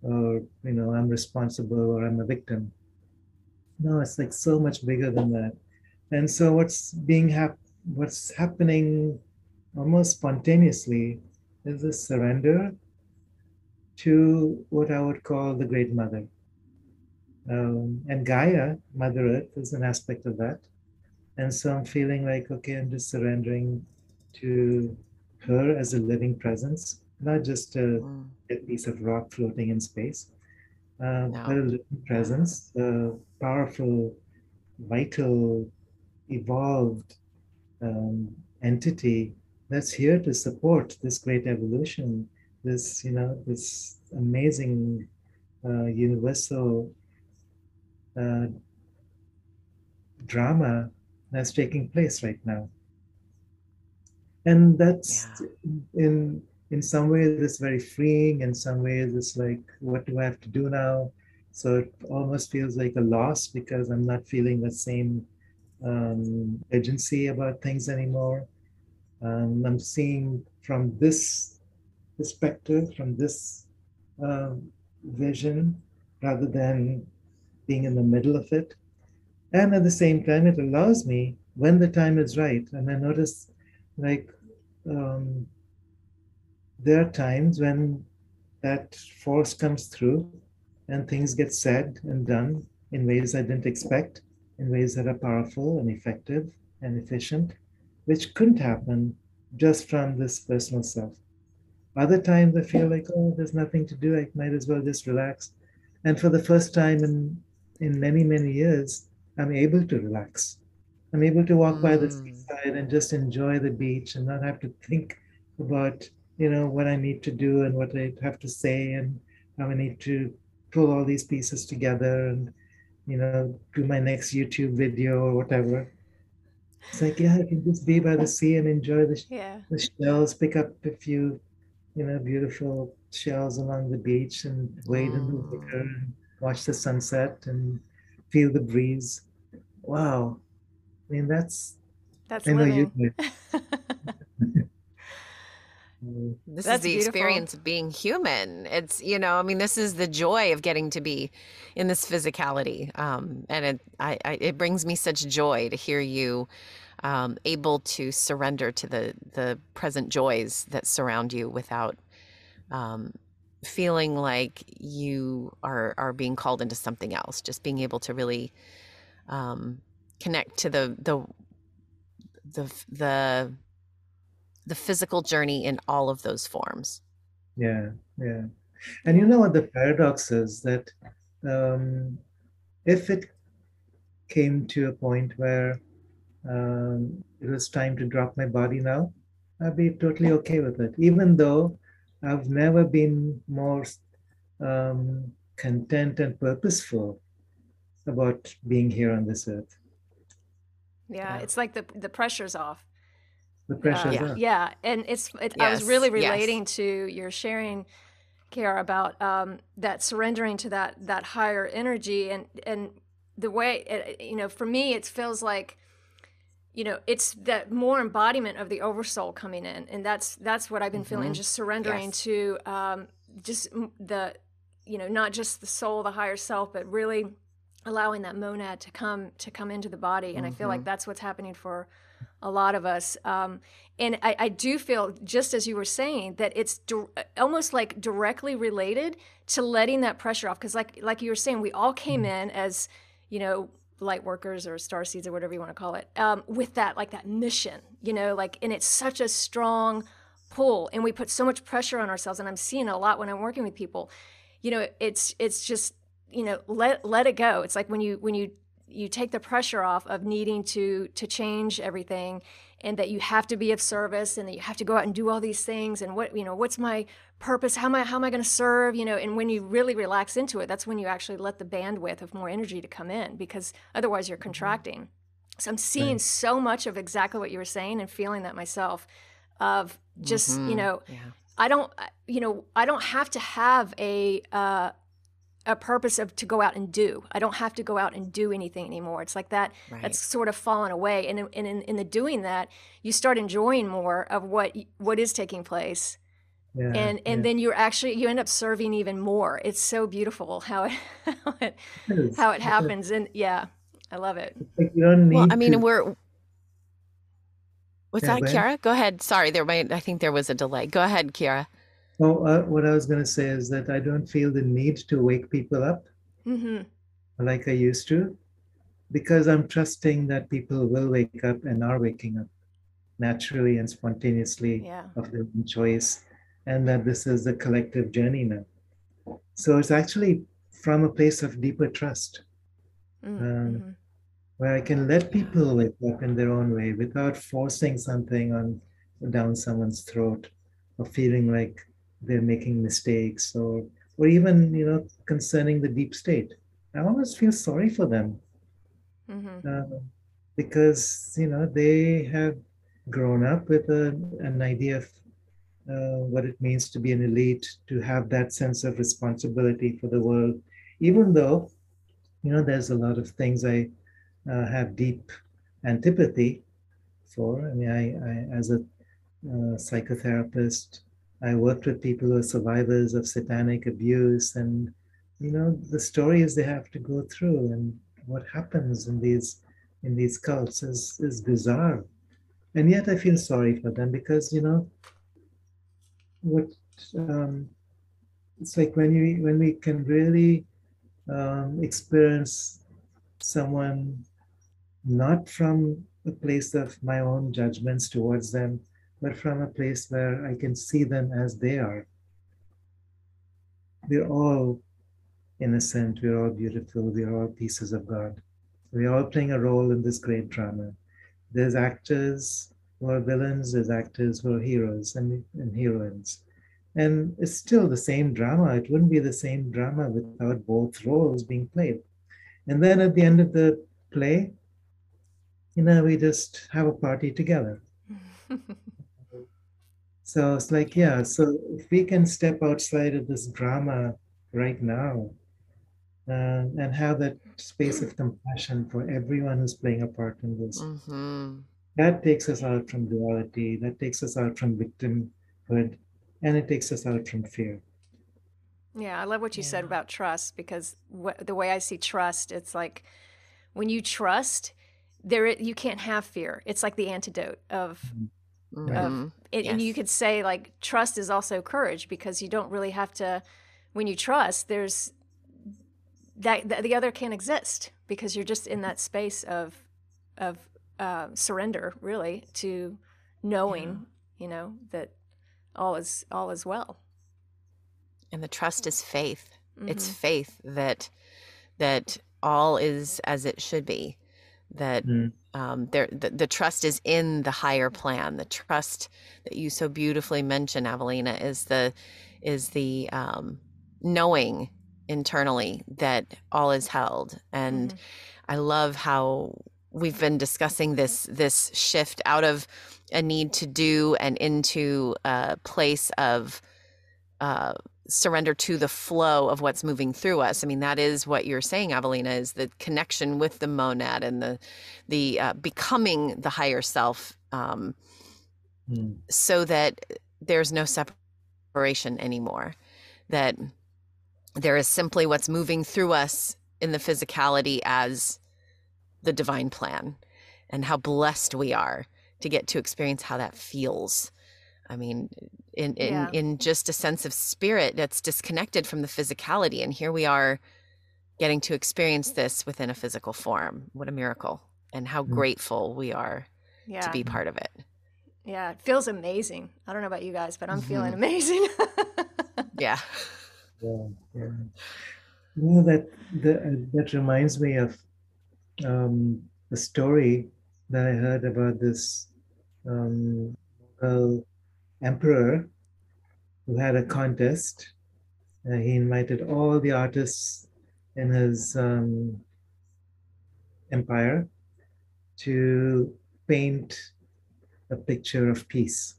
or, you know, I'm responsible or I'm a victim. No, it's like so much bigger than that. And so what's being hap- what's happening almost spontaneously is a surrender to what I would call the Great Mother. Um, and Gaia, Mother Earth, is an aspect of that. And so I'm feeling like, okay, I'm just surrendering to her as a living presence, not just a, mm. a piece of rock floating in space, uh, no. but a living presence, a powerful, vital, evolved um, entity that's here to support this great evolution, this, you know, this amazing uh, universal uh, drama that's taking place right now. And that's yeah. in in some ways it's very freeing, in some ways it's like, what do I have to do now? So it almost feels like a loss because I'm not feeling the same um, agency about things anymore. Um, I'm seeing from this perspective, from this uh, vision, rather than being in the middle of it. And at the same time, it allows me, when the time is right, and I notice like um, there are times when that force comes through and things get said and done in ways I didn't expect in ways that are powerful and effective and efficient, which couldn't happen just from this personal self. Other times I feel like, oh, there's nothing to do. I might as well just relax. And for the first time in, in many, many years, I'm able to relax. I'm able to walk mm. by the mm. seaside and just enjoy the beach and not have to think about, you know, what I need to do and what I have to say and how I need to pull all these pieces together and you know, do my next YouTube video or whatever. It's like, yeah, I can just be by the sea and enjoy the, yeah. the shells, pick up a few, you know, beautiful shells along the beach and wade in the mm. water and watch the sunset and feel the breeze. Wow. I mean, that's, that's I know living. you. This That's is the beautiful. experience of being human. It's you know, I mean, this is the joy of getting to be in this physicality, um, and it I, I, it brings me such joy to hear you um, able to surrender to the the present joys that surround you without um, feeling like you are are being called into something else. Just being able to really um, connect to the the the the the physical journey in all of those forms. Yeah, yeah. And you know what the paradox is that um, if it came to a point where um, it was time to drop my body now, I'd be totally okay with it, even though I've never been more um, content and purposeful about being here on this earth. Yeah, it's like the the pressure's off. The pressure. Uh, yeah. yeah, and it's. It, yes. I was really relating yes. to your sharing, Kiara, about um, that surrendering to that that higher energy and and the way it, you know for me it feels like you know it's that more embodiment of the oversoul coming in and that's that's what i've been mm-hmm. feeling just surrendering yes. to um, just the you know not just the soul the higher self but really allowing that monad to come to come into the body and mm-hmm. i feel like mm-hmm. that's what's happening for a lot of us. Um, and I, I, do feel, just as you were saying, that it's di- almost like directly related to letting that pressure off. Because, like, like you were saying, we all came mm-hmm. in as, you know, light workers or star seeds or whatever you want to call it, um, with that like that mission, you know, like, and it's such a strong pull and we put so much pressure on ourselves and i'm seeing a lot when i'm working with people you know it's it's just you know let let it go it's like when you when you you take the pressure off of needing to to change everything and that you have to be of service and that you have to go out and do all these things and what you know what's my purpose how am i how am i going to serve you know and when you really relax into it that's when you actually let the bandwidth of more energy to come in because otherwise you're mm-hmm. contracting so i'm seeing right. so much of exactly what you were saying and feeling that myself of just mm-hmm. you know yeah. i don't you know i don't have to have a uh, a purpose of to go out and do. I don't have to go out and do anything anymore. It's like that. Right. That's sort of fallen away, and, in, in, in the doing that, you start enjoying more of what what is taking place, yeah, and and yeah. then you're actually you end up serving even more. It's so beautiful how it how it, it how it happens, and yeah, I love it. Like well, I mean, to... we're. What's yeah, that, Kiara? Go ahead. Sorry, there might. I think there was a delay. Go ahead, Kiara. Oh, uh, what I was going to say is that I don't feel the need to wake people up mm-hmm. like I used to, because I'm trusting that people will wake up and are waking up naturally and spontaneously yeah. of their own choice, and that this is a collective journey now. So it's actually from a place of deeper trust, mm-hmm. um, where I can let people wake up in their own way without forcing something on down someone's throat or feeling like they're making mistakes or or even you know concerning the deep state. I almost feel sorry for them. Mm-hmm. uh, because you know they have grown up with a, an idea of uh, what it means to be an elite to have that sense of responsibility for the world. Even though you know there's a lot of things i uh, have deep antipathy for. I mean i, I as a uh, psychotherapist I worked with people who are survivors of satanic abuse and you know the stories they have to go through and what happens in these in these cults is is bizarre. And yet i feel sorry for them because you know what um, it's like when you when we can really um, experience someone not from a place of my own judgments towards them but from a place where I can see them as they are. We're all innocent, we're all beautiful, we're all pieces of God. We're all playing a role in this great drama. There's actors who are villains, there's actors who are heroes and, and heroines. And it's still the same drama. It wouldn't be the same drama without both roles being played. And then at the end of the play, you know, we just have a party together. So it's like, yeah, so if we can step outside of this drama right now uh, and have that space of compassion for everyone who's playing a part in this, mm-hmm. that takes us out from duality, that takes us out from victimhood, and it takes us out from fear. Yeah, I love what you yeah. said about trust because wh- the way I see trust, it's like when you trust, there you can't have fear. It's like the antidote of mm-hmm. Mm-hmm. it, yes. And you could say like trust is also courage because you don't really have to. When you trust, there's that, the other can't exist because you're just in that space of of uh, surrender, really, to knowing, yeah. you know, that all is all is well. And the trust is faith. Mm-hmm. It's faith that that all is as it should be. That mm um, there the, the, trust is in the higher plan. The trust that you so beautifully mention Avalina is the is the um, knowing internally that all is held. And mm-hmm. i love how we've been discussing this this shift out of a need to do and into a place of uh, surrender to the flow of what's moving through us. I mean, that is what you're saying, Avalina, is the connection with the monad and the the uh, becoming the higher self, um, mm. so that there's no separation anymore. That there is simply what's moving through us in the physicality as the divine plan, and how blessed we are to get to experience how that feels. I mean, in in, yeah. in just a sense of spirit that's disconnected from the physicality and here we are getting to experience this within a physical form what a miracle and how mm. grateful we are yeah. to be part of it Yeah, it feels amazing. I don't know about you guys, but I'm Mm-hmm. feeling amazing. Yeah. Yeah, yeah. You know that the, that reminds me of um, a story that I heard about this um, Mughal emperor who had a contest. Uh, he invited all the artists in his um, empire to paint a picture of peace.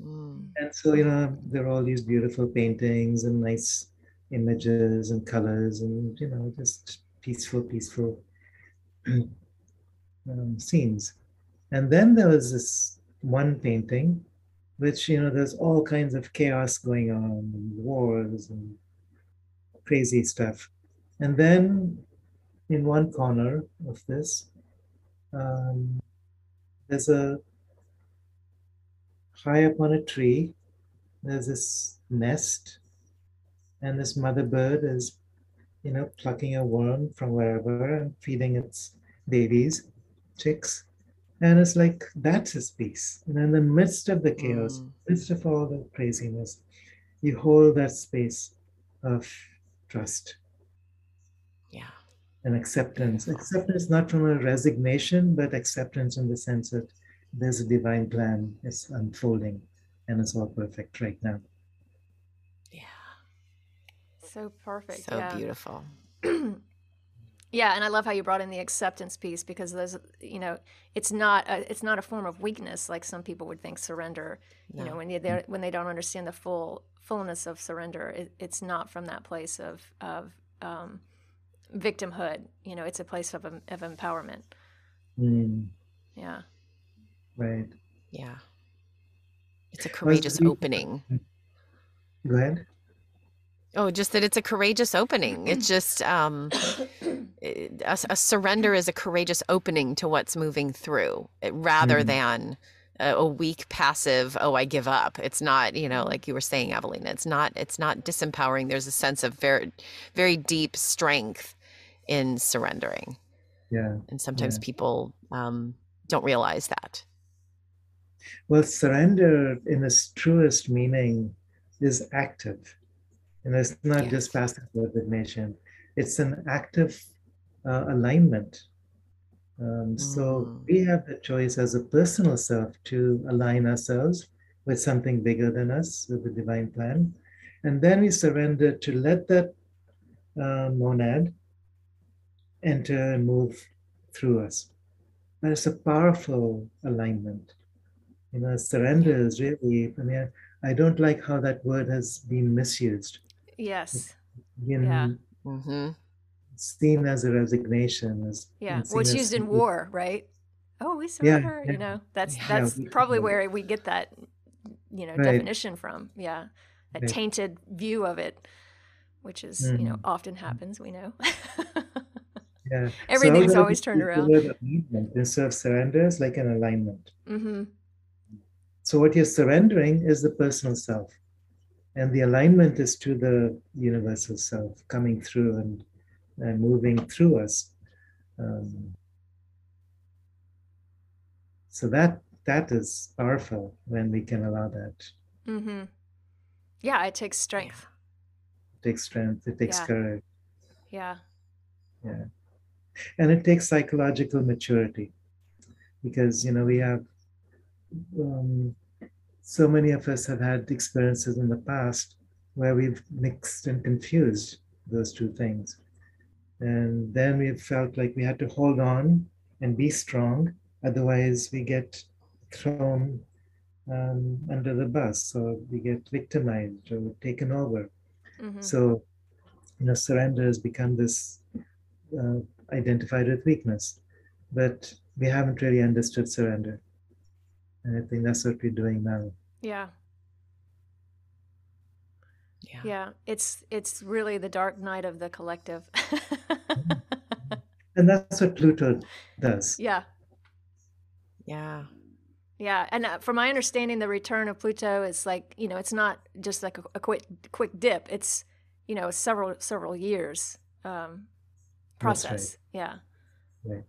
Mm. And so, you know, there are all these beautiful paintings and nice images and colors and, you know, just peaceful, peaceful um, scenes. And then there was this one painting, which, you know, there's all kinds of chaos going on, and wars and crazy stuff. And then in one corner of this, um, there's a high up on a tree, there's this nest, and this mother bird is, you know, plucking a worm from wherever and feeding its babies, chicks. And it's like that's his peace. And in the midst of the chaos, Mm. midst of all the craziness, you hold that space of trust Yeah. and acceptance. Acceptance not from a resignation, but acceptance in the sense that there's a divine plan, it's unfolding, and it's all perfect right now. Yeah. so perfect. So yeah. beautiful. yeah, and I love how you brought in the acceptance piece because there's, you know, it's not a, it's not a form of weakness like some people would think surrender. You know, when they're- when they don't understand the full fullness of surrender, it, it's not from that place of of um, victimhood. You know, it's a place of of empowerment. Mm, Yeah. right. Yeah. It's a courageous we- opening. Go ahead. Oh, just that it's a courageous opening. It's just um, a, a surrender is a courageous opening to what's moving through, eh, rather Mhm. than a, a weak, passive. Oh, I give up. It's not, you know, like you were saying, Avalina. It's not. It's not disempowering. There's a sense of very, very deep strength in surrendering, Yeah. and sometimes Yeah. people um, don't realize that. Well, surrender in its truest meaning is active. And it's not just passive resignation, it's an active uh, alignment. Um, So Mm. we have the choice as a personal self to align ourselves with something bigger than us, with the divine plan. And then we surrender to let that uh, monad enter and move through us. But it's a powerful alignment. You know, surrender is really, I mean, I don't like how that word has been misused. Yes. Been Yeah. hmm seen as a resignation. As Yeah. been Well, it's as used in war, right? Oh, we Yeah, surrender. yeah. You know, that's Yeah, that's we- probably yeah. where we get that, you know, Right. definition from. Yeah, that Right. tainted view of it, which is you know Mhm. often happens. We know. Yeah. Everything's I would always turned around. Instead of surrender, it's like an alignment. hmm So what you're surrendering is the personal self. And the alignment is to the universal self coming through and, and moving through us. Um, so that that is powerful when we can allow that. mm-hmm. Yeah, it takes strength. It takes strength, it takes Yeah. courage, Yeah. and it takes psychological maturity. Because you know, we have um, so many of us have had experiences in the past where we've mixed and confused those two things. And then we've felt like we had to hold on and be strong, otherwise, we get thrown um, under the bus or we get victimized or taken over. hmm So, you know, surrender has become this uh, identified with weakness, but we haven't really understood surrender. And I think that's what we're doing now. Yeah. Yeah. Yeah. It's it's really the dark night of the collective. And that's what Pluto does. yeah. Yeah. Yeah, and uh, from my understanding, the return of Pluto is like you know, it's not just like a, a quick quick dip. It's you know, several several years um, That's right. process. Yeah, Right.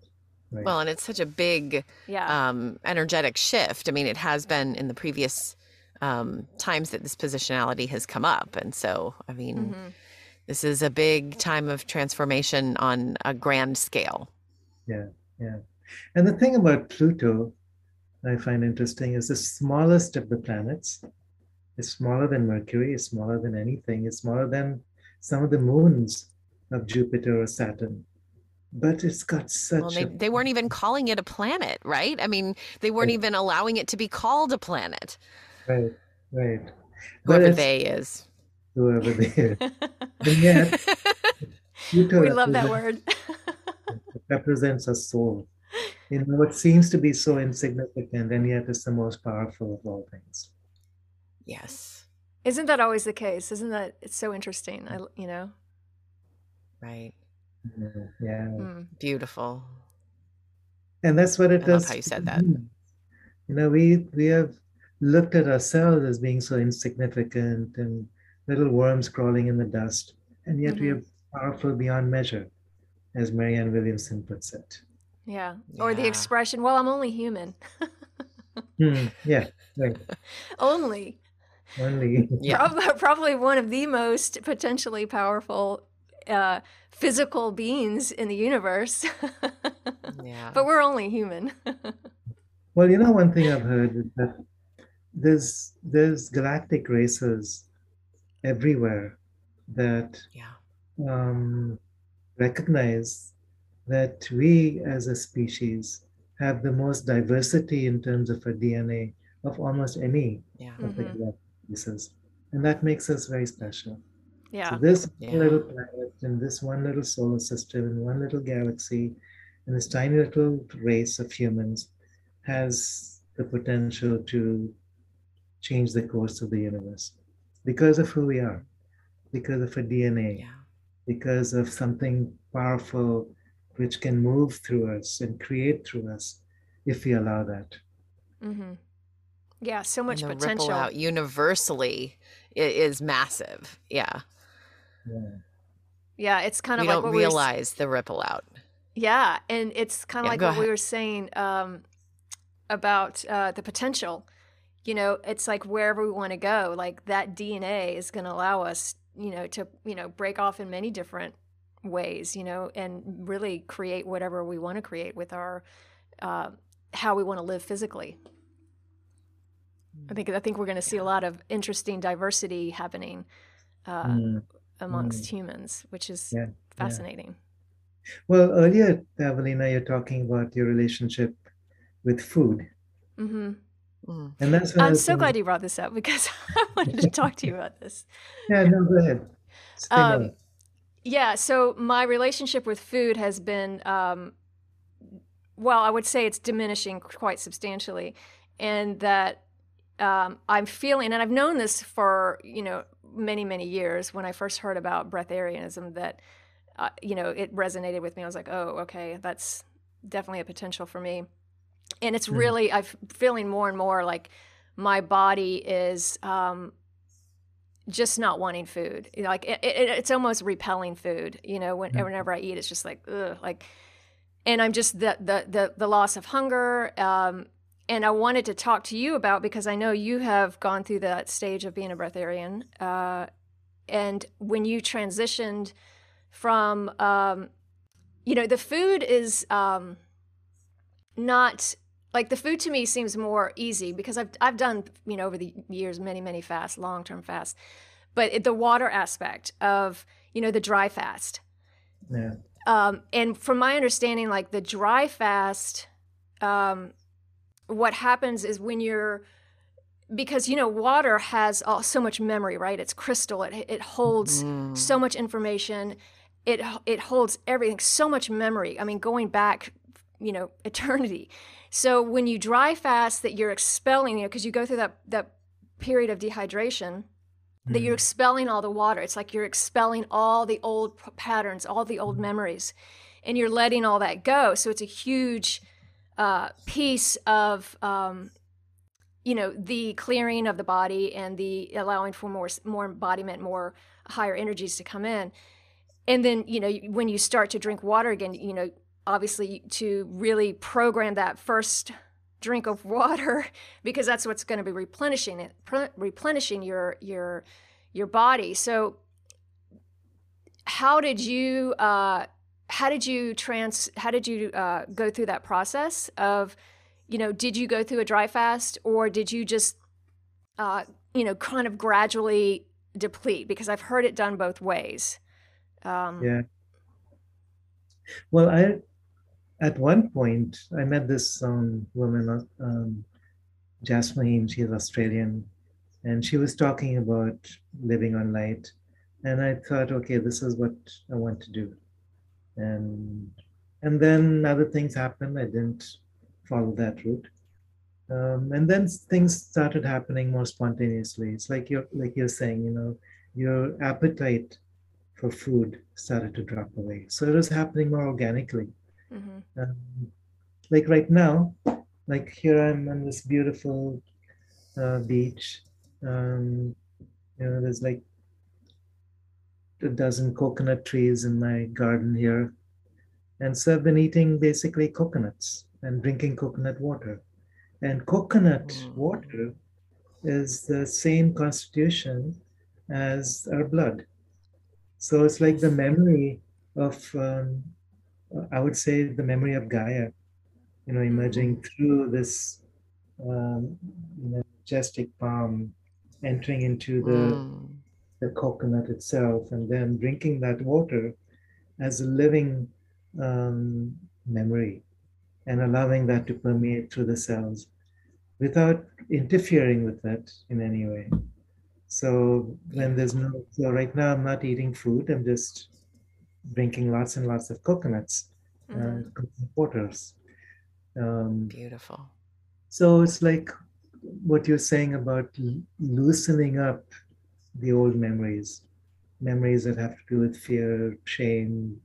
right. Well, and it's such a big Yeah. um, energetic shift. I mean, it has been in the previous um, times that this positionality has come up. And so, I mean, Mhm. this is a big time of transformation on a grand scale. Yeah, yeah. And the thing about Pluto I find interesting is the smallest of the planets. It's smaller than Mercury, it's smaller than anything, it's smaller than some of the moons of Jupiter or Saturn. But it's got such Well, they, a they weren't even calling it a planet, right? I mean, they weren't Right. even allowing it to be called a planet, right, right. But whoever they is. whoever they is. And yet Pluto we love that represents- word. represents a soul. You know, what seems to be so insignificant and yet is the most powerful of all things. yes, Isn't that always the case? Isn't that it's so interesting? I, you know. right. Yeah, yeah. Mm. Beautiful. and that's what it I love does how you said that. you know we we have looked at ourselves as being so insignificant and little worms crawling in the dust and yet we Mhm. are powerful beyond measure as marianne williamson puts it Yeah. Or the expression, "Well, I'm only human." Hmm, yeah right only. only Yeah. Prob- probably one of the most potentially powerful uh, physical beings in the universe. Yeah. but we're only human. well you know one thing i've heard is that there's there's galactic races everywhere that yeah. um, recognize that we as a species have the most diversity in terms of our DNA of almost any Yeah. of the Mhm. galactic races. And that makes us very special. yeah. So this Yeah. little planet in this one little solar system in one little galaxy and this tiny little race of humans has the potential to change the course of the universe because of who we are, because of our DNA Yeah. because of something powerful which can move through us and create through us if we allow that. Mm-hmm. Yeah. So much and the potential. ripple out universally is massive. Yeah. Yeah. Yeah. It's kind of we like don't what we were realize the ripple out. Yeah, and it's kind of Yeah, like go what we were saying um, about uh, the potential. You know, it's like wherever we want to go, like that DNA is going to allow us, you know, to you know break off in many different ways, you know, and really create whatever we want to create with our uh, how we want to live physically. I think I think we're going to see a lot of interesting diversity happening uh, Mm. amongst humans, which is Yeah, fascinating. Well, earlier, Avalina, you're talking about your relationship with food. hmm Mm. And that's I'm so glad you brought this up because I wanted to talk to you about this. Yeah, no, go ahead. Um. Yeah, so my relationship with food has been, um, well, I would say it's diminishing quite substantially, and that um, I'm feeling, and I've known this for you know many many years. When I first heard about breatharianism, that uh, you know it resonated with me. I was like, oh, okay, that's definitely a potential for me, and it's Mhm. really I'm feeling more and more like my body is. Um, just not wanting food. You know, Like it, it, it's almost repelling food. You know, when, Mhm. whenever I eat, it's just like ugh, like, and I'm just the the the, the loss of hunger. Um, and I wanted to talk to you about because I know you have gone through that stage of being a breatharian. Uh, and when you transitioned from, um, you know, the food is um, not like the food to me seems more easy because I've I've done you know over the years many many fasts, long term fasts, but it, the water aspect of you know the dry fast, Yeah. um, and from my understanding, like the dry fast, um, what happens is when you're because you know water has all, so much memory, right? It's crystal. It it holds Mm. so much information. It it holds everything, so much memory. I mean, going back, you know, eternity. So when you dry fast, that you're expelling, you know, because you go through that that period of dehydration, that you're Mm. expelling all the water. It's like you're expelling all the old p- patterns, all the old memories, and you're letting all that go. So it's a huge uh, piece of, um, you know, the clearing of the body and the allowing for more more embodiment, more higher energies to come in. And then, you know, when you start to drink water again, you know, obviously to really program that first drink of water because that's what's going to be replenishing it replenishing your your your body. So how did you uh, how did you trans how did you uh, go through that process of you know did you go through a dry fast or did you just uh, you know kind of gradually deplete? Because i've heard it done both ways. Um, yeah. Well i at one point i met this um, woman um, jasmine she's australian and she was talking about living on light and i thought okay this is what i want to do. And and then other things happened i didn't follow that route. Um, and then things started happening more spontaneously. It's like you're like you're saying you know your appetite for food started to drop away. So it was happening more organically mm-hmm. um, like right now like here i'm on this beautiful uh, beach um, you know there's like a dozen coconut trees in my garden here. And so I've been eating basically coconuts and drinking coconut water. And coconut mm. water is the same constitution as our blood. So it's like the memory of, um, I would say, the memory of Gaia, you know, emerging mm. through this um, majestic palm, entering into the mm the coconut itself and then drinking that water as a living um, memory and allowing that to permeate through the cells without interfering with that in any way. So when there's no, so right now I'm not eating food, I'm just drinking lots and lots of coconuts, mm-hmm. uh, waters. Um, Beautiful. So it's like what you're saying about loosening up the old memories, memories that have to do with fear, shame,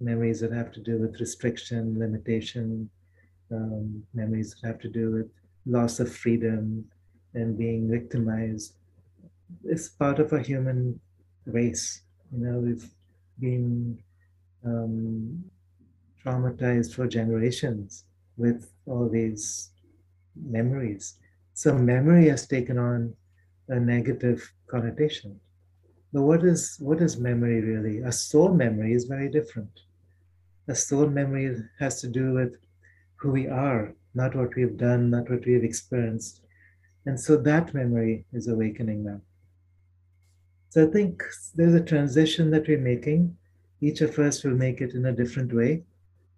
memories that have to do with restriction, limitation, um, memories that have to do with loss of freedom and being victimized. It's part of a human race. You know, we've been um, traumatized for generations with all these memories. So memory has taken on a negative connotation. But what is what is memory really? A soul memory is very different. A soul memory has to do with who we are, not what we've done, not what we've experienced. And so that memory is awakening now. So I think there's a transition that we're making. Each of us will make it in a different way.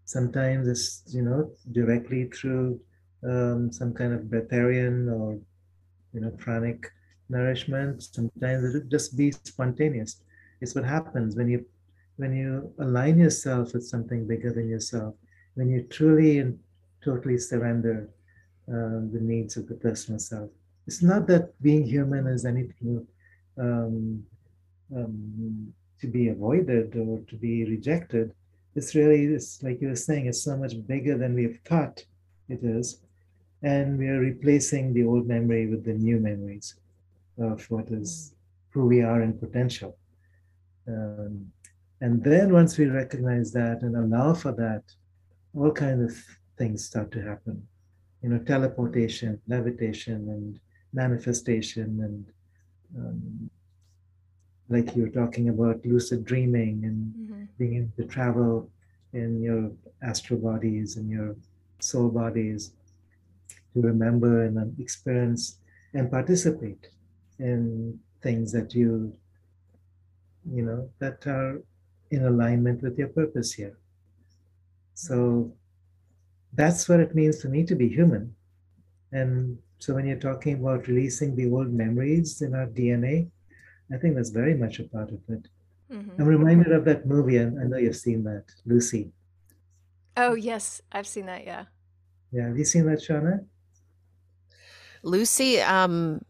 Sometimes it's, you know, directly through um, some kind of breatharian or, you know, pranic nourishment. Sometimes it'll just be spontaneous. It's what happens when you when you align yourself with something bigger than yourself, when you truly and totally surrender uh, the needs of the personal self. It's not that being human is anything um, um, to be avoided or to be rejected. It's really, it's like you were saying, it's so much bigger than we've thought it is. And we are replacing the old memory with the new memories of what is who we are in potential. Um, and then once we recognize that and allow for that, all kinds of things start to happen. You know, teleportation, levitation, and manifestation, and um, like you're talking about lucid dreaming and mm-hmm. being able to travel in your astral bodies and your soul bodies to remember and experience and participate in things that you you know that are in alignment with your purpose here so that's what it means for me to be human and so when you're talking about releasing the old memories in our dna i think that's very much a part of it mm-hmm. i'm reminded of that movie and i know you've seen that lucy oh yes i've seen that yeah yeah have you seen that Shaunna lucy um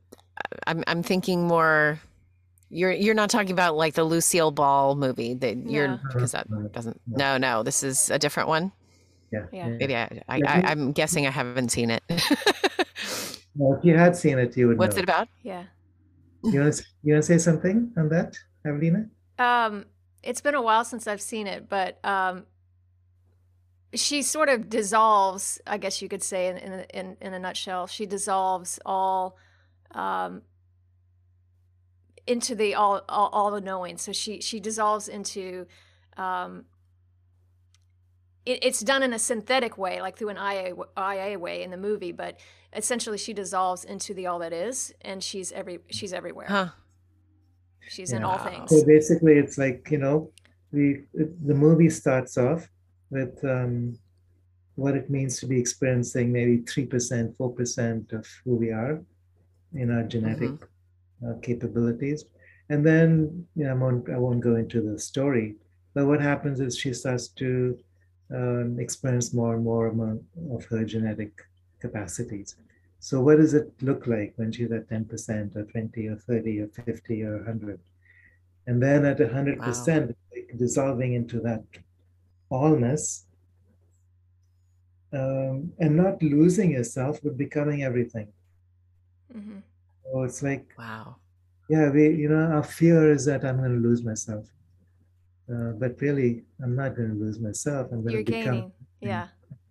I'm I'm thinking more. You're you're not talking about like the Lucille Ball movie that you're because that doesn't. No, no, this is a different one. Yeah. yeah. Maybe I, I, I am guessing I haven't seen it. well, if you had seen it, you would. What's know. it about? Yeah. You want to you want to say something on that, Avalina? Um, it's been a while since I've seen it, but um, she sort of dissolves, I guess you could say, in in in, in a nutshell, she dissolves all um, into the all all, all the knowing. So she she dissolves into um, it, it's done in a synthetic way, like through an IA, IA way in the movie, but essentially she dissolves into the all that is, and she's every she's everywhere. Huh. She's in all things. So basically, it's like you know, we the movie starts off with um, what it means to be experiencing maybe three percent, four percent of who we are in our genetic mm-hmm. uh, capabilities, and then you know, I won't I won't go into the story, but what happens is she starts to um, experience more and more of her genetic capacities. So what does it look like when she's at 10% or 20 or 30 or 50 or 100? And then at 100%, wow. like dissolving into that allness um, and not losing yourself, but becoming everything. Mm-hmm. So it's like, wow. Yeah, we, you know, our fear is that I'm going to lose myself. Uh, but really, I'm not going to lose myself. I'm going to become gaining. Yeah.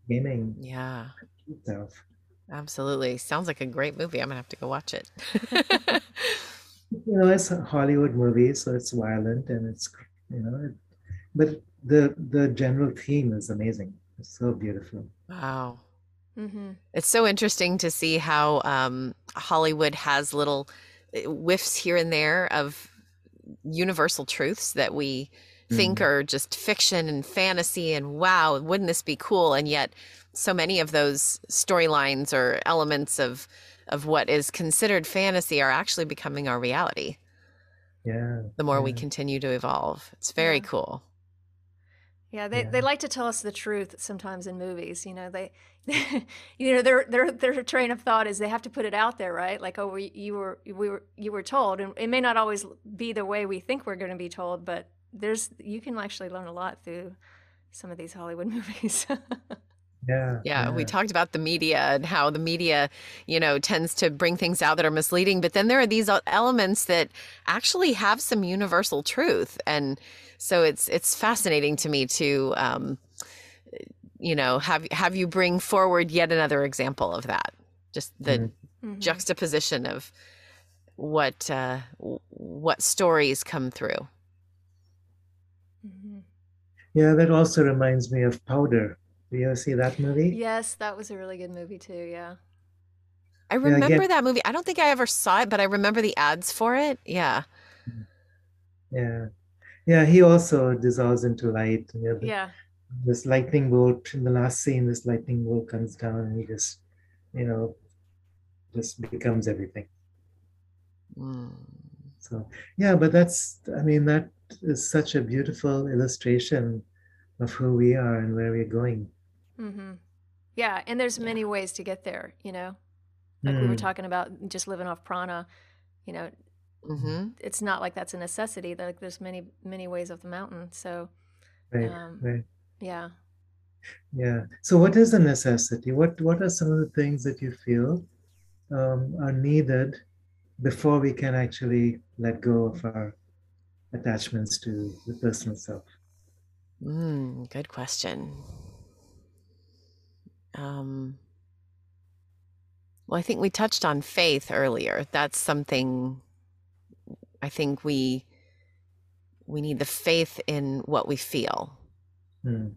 Gaining. Yeah. Self. Absolutely. Sounds like a great movie. I'm going to have to go watch it. you know, it's a Hollywood movie, so it's violent and it's, you know, it, but the the general theme is amazing. It's so beautiful. Wow. Mm-hmm. It's so interesting to see how um, Hollywood has little eh, whiffs here and there of universal truths that we think mm. are just fiction and fantasy and wow, wouldn't this be cool? And yet so many of those storylines or elements of of what is considered fantasy are actually becoming our reality. Yeah. The more yeah. we continue to evolve. It's very yeah. cool. Yeah, they, yeah. they like to tell us the truth sometimes in movies. You know, they, you know, their their their train of thought is they have to put it out there, right? Like, oh, we, you were we were you were told, and it may not always be the way we think we're going to be told, but there's you can actually learn a lot through some of these Hollywood movies. Yeah, yeah, we talked about the media and how the media, you know, tends to bring things out that are misleading. But then there are these elements that actually have some universal truth, and so it's it's fascinating to me to, um, you know, have have you bring forward yet another example of that, just the mm-hmm. mm-hmm. juxtaposition of what uh, what stories come through. Yeah, that also reminds me of Powder. Do you ever see that movie? Yes, that was a really good movie too. Yeah. I remember yeah, that movie. I don't think I ever saw it, but I remember the ads for it. Yeah. Yeah. Yeah, he also dissolves into light. You know, the, yeah. This lightning bolt in the last scene, this lightning bolt comes down and he just, you know, just becomes everything. Mm. So, yeah, but that's, I mean, that is such a beautiful illustration of who we are and where we're going. Mm-hmm. Yeah, and there's many yeah. ways to get there. You know, like mm. we were mm. talking about, just living off prana. You know, mm-hmm. it's not like that's a necessity. Like there's many many ways of the mountain. So, right, um, right. Yeah. Yeah. So, what is a necessity? What What are some of the things that you feel um, are needed before we can actually let go of our attachments to the personal self? Mm, good question. Um, well, I think we touched on faith earlier. That's something I think we we need the faith in what we feel. Mm.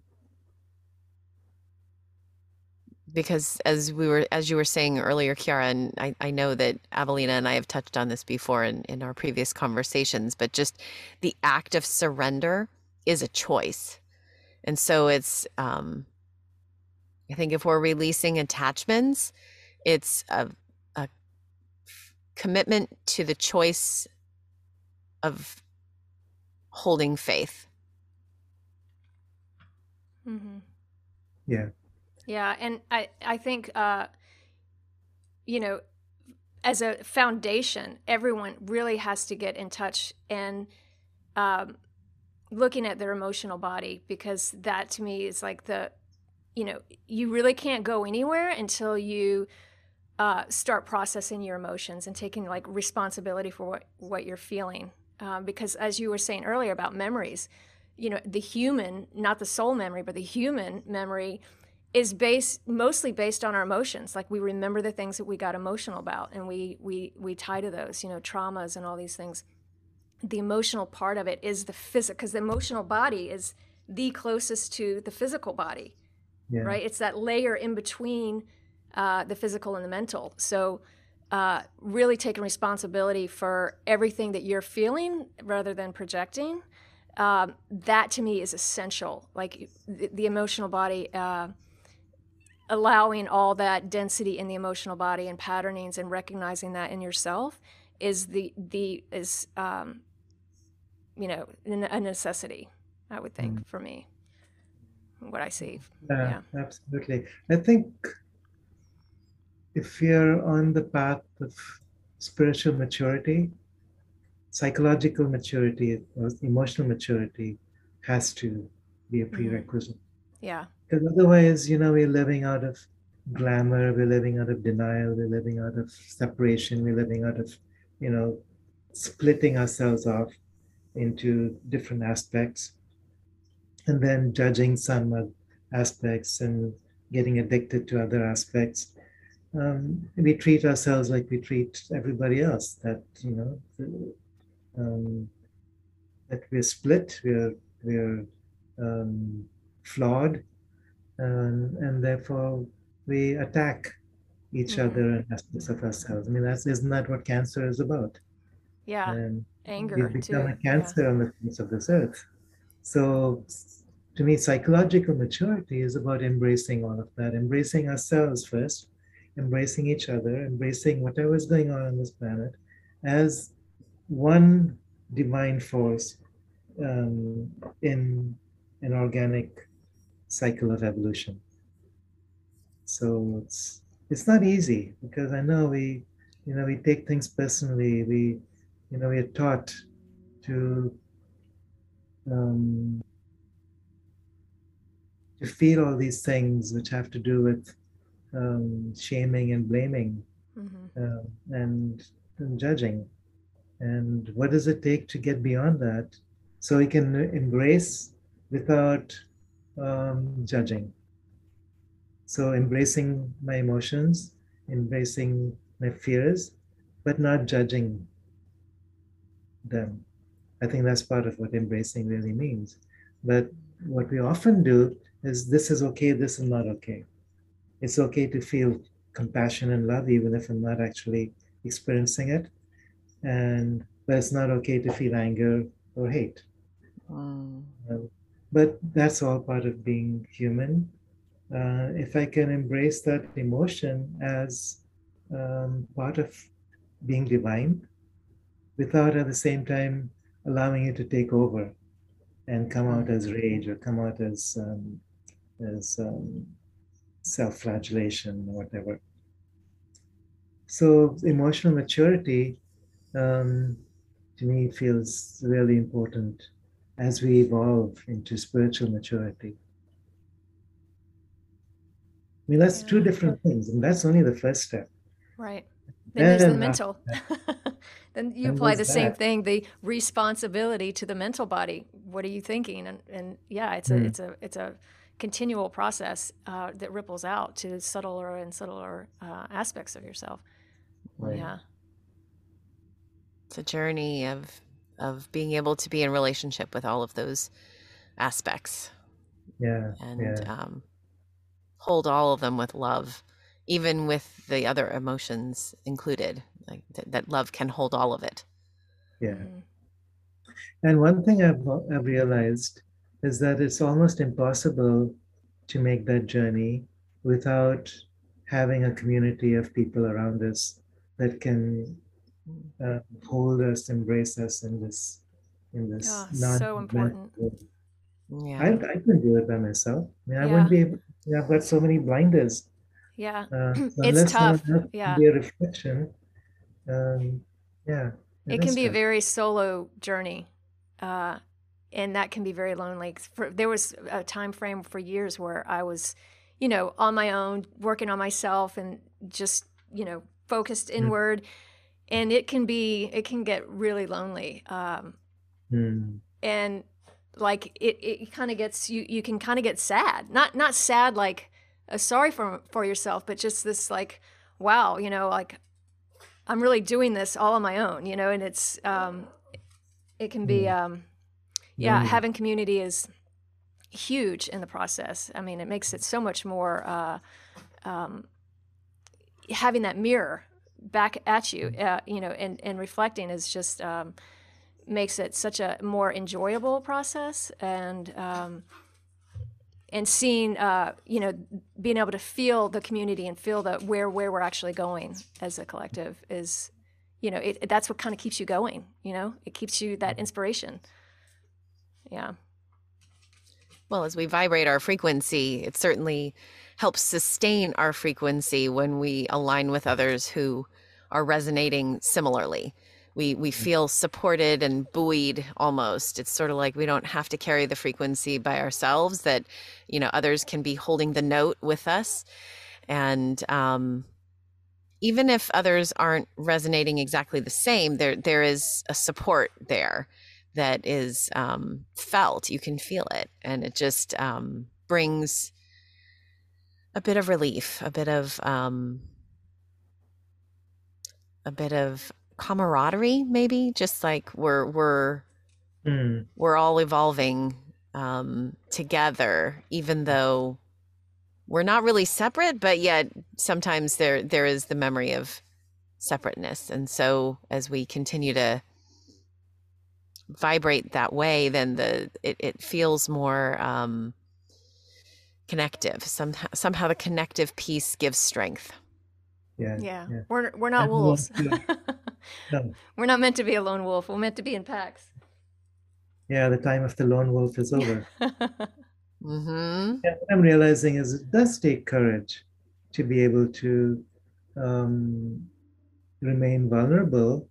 Because as we were as you were saying earlier, Kiara, and I, I know that Avalina and I have touched on this before in, in our previous conversations, but just the act of surrender is a choice. And so it's um I think if we're releasing attachments, it's a, a commitment to the choice of holding faith. Mm-hmm. Yeah. Yeah, and I I think uh, you know, as a foundation, everyone really has to get in touch and um, looking at their emotional body because that to me is like the you know, you really can't go anywhere until you uh, start processing your emotions and taking like responsibility for what, what you're feeling. Um, because as you were saying earlier about memories, you know, the human, not the soul memory, but the human memory is based mostly based on our emotions. Like we remember the things that we got emotional about and we we we tie to those, you know, traumas and all these things. The emotional part of it is the physical because the emotional body is the closest to the physical body. Yeah. Right? It's that layer in between uh, the physical and the mental. So uh, really taking responsibility for everything that you're feeling rather than projecting. Um, that to me is essential. Like the, the emotional body, uh, allowing all that density in the emotional body and patternings and recognizing that in yourself is the the is um, you know a necessity. I would think mm. for me, what I see. Yeah, yeah, absolutely. I think if you're on the path of spiritual maturity, psychological maturity or emotional maturity has to be a mm-hmm. prerequisite. Yeah. Because otherwise, you know, we're living out of glamour, we're living out of denial, we're living out of separation, we're living out of, you know, splitting ourselves off into different aspects and then judging some aspects and getting addicted to other aspects um, we treat ourselves like we treat everybody else. That you know, um, that we're split, we're we're um, flawed, and, and therefore we attack each mm-hmm. other and aspects of ourselves. I mean, that's isn't that what cancer is about? Yeah, and anger. We become too. a cancer yeah. on the face of this earth. So, to me, psychological maturity is about embracing all of that, embracing ourselves first embracing each other, embracing whatever is going on on this planet as one divine force um, in an organic cycle of evolution. So it's it's not easy because I know we, you know, we take things personally. We, you know, we are taught to um, to feel all these things which have to do with um, shaming and blaming mm-hmm. uh, and, and judging. And what does it take to get beyond that so we can embrace without um, judging? So, embracing my emotions, embracing my fears, but not judging them. I think that's part of what embracing really means. But what we often do is this is okay, this is not okay it's okay to feel compassion and love even if i'm not actually experiencing it and but it's not okay to feel anger or hate uh, but that's all part of being human. Uh, if i can embrace that emotion as um, part of being divine without at the same time allowing it to take over and come out as rage or come out as um, as um, self-flagellation or whatever. So emotional maturity, um, to me, feels really important as we evolve into spiritual maturity. I mean, that's yeah. two different things, and that's only the first step. Right. Then there's the mental. then you apply the same thing, the responsibility to the mental body. What are you thinking? And and yeah, it's a mm. it's a it's a continual process uh, that ripples out to subtler and subtler uh, aspects of yourself. Right. Yeah. It's a journey of of being able to be in relationship with all of those aspects. Yeah. And yeah. Um, hold all of them with love, even with the other emotions included. Like th- that love can hold all of it. Yeah. Mm-hmm. And one thing I've, I've realized is that it's almost impossible to make that journey without having a community of people around us that can uh, hold us, embrace us in this in this oh, so important. Yeah, I, I couldn't do it by myself. I mean, I wouldn't be able. I've got so many blinders. Yeah, uh, so it's tough. Yeah, be a reflection. Um, yeah, it, can be tough. a very solo journey. Uh, and that can be very lonely. For, there was a time frame for years where I was, you know, on my own, working on myself, and just you know focused mm-hmm. inward, mm. And it can be it can get really lonely. Um, mm. And like it, it kind of gets you you can kind of get sad not not sad like uh, sorry for for yourself but just this like wow you know like i'm really doing this all on my own you know and it's um it can be um yeah Mm. having community is huge in the process i mean it makes it so much more uh um having that mirror back at you uh, you know and and reflecting is just um makes it such a more enjoyable process and um, and seeing uh, you know being able to feel the community and feel the where where we're actually going as a collective is you know it, that's what kind of keeps you going you know? It keeps you that inspiration. Yeah. Well, as we vibrate our frequency, it certainly helps sustain our frequency when we align with others who are resonating similarly. We we feel supported and buoyed almost. It's sort of like we don't have to carry the frequency by ourselves. That you know others can be holding the note with us, and um, even if others aren't resonating exactly the same, there there is a support there that is um, felt. You can feel it, and it just um, brings a bit of relief, a bit of um, a bit of camaraderie, maybe. Just like we're we're Mm. we're all evolving um, together, even though we're not really separate, but yet sometimes there there is the memory of separateness, and so as we continue to vibrate that way, then the it, it feels more um, connective. Somehow, somehow the connective piece gives strength. Yeah. yeah, yeah. we're we're not And wolves No. we're not meant to be a lone wolf we're meant to be in packs Yeah, the time of the lone wolf is over. hmm Yeah, what I'm realizing is it does take courage to be able to um, remain vulnerable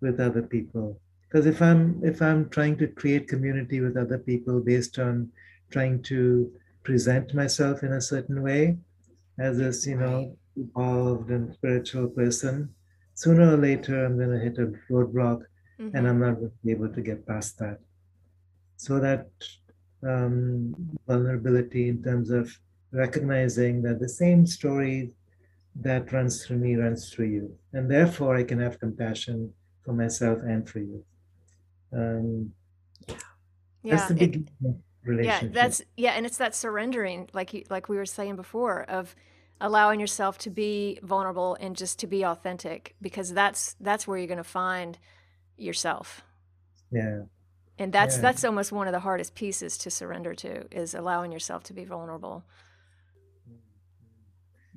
with other people. Because if I'm if I'm trying to create community with other people based on trying to present myself in a certain way as this, you know, evolved and spiritual person, sooner or later I'm going to hit a roadblock Mhm. and I'm not going to be able to get past that. So that um, vulnerability in terms of recognizing that the same story that runs through me runs through you, and therefore I can have compassion for myself and for you. Um, yeah that's the it- beginning of yeah that's yeah and it's that surrendering like you like we were saying before of allowing yourself to be vulnerable and just to be authentic because that's that's where you're going to find yourself. Yeah, and that's Yeah. that's almost one of the hardest pieces to surrender to is allowing yourself to be vulnerable. Mm-hmm.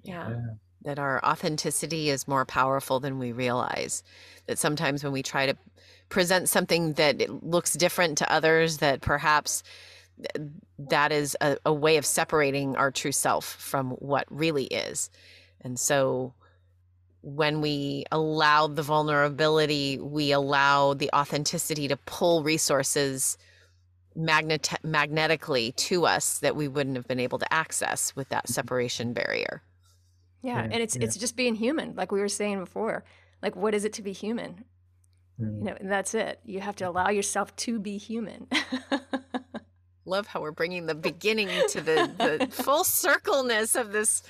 Yeah. Yeah, that our authenticity is more powerful than we realize. That sometimes when we try to present something that looks different to others, that perhaps th- that is a, a way of separating our true self from what really is. And so when we allow the vulnerability, we allow the authenticity to pull resources magnet- magnetically to us that we wouldn't have been able to access with that separation barrier. yeah Yeah, and it's yeah. it's just being human like we were saying before like what is it to be human Mm. you know and that's it you have to allow yourself to be human Love how we're bringing the beginning to the, the full circleness of this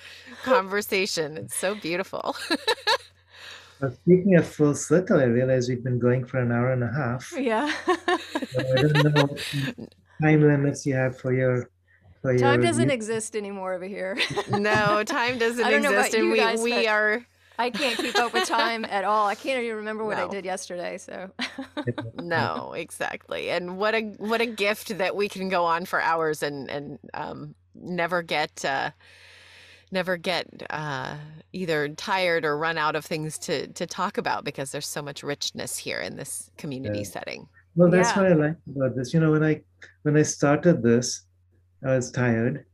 conversation. It's so beautiful. But speaking of full circle, I realize we've been going for an hour and a half. yeah So I don't know what time limits you have for your for your time doesn't review. exist anymore over here no, time doesn't I don't know about exist, and you we guys, we but- are I can't keep up with time at all. I can't even remember what I did yesterday. So, no exactly. And what a what a gift that we can go on for hours and and um, never get uh, never get uh, either tired or run out of things to to talk about because there's so much richness here in this community Yeah. setting. Well, that's Yeah. what I like about this. You know, when I when I started this, I was tired.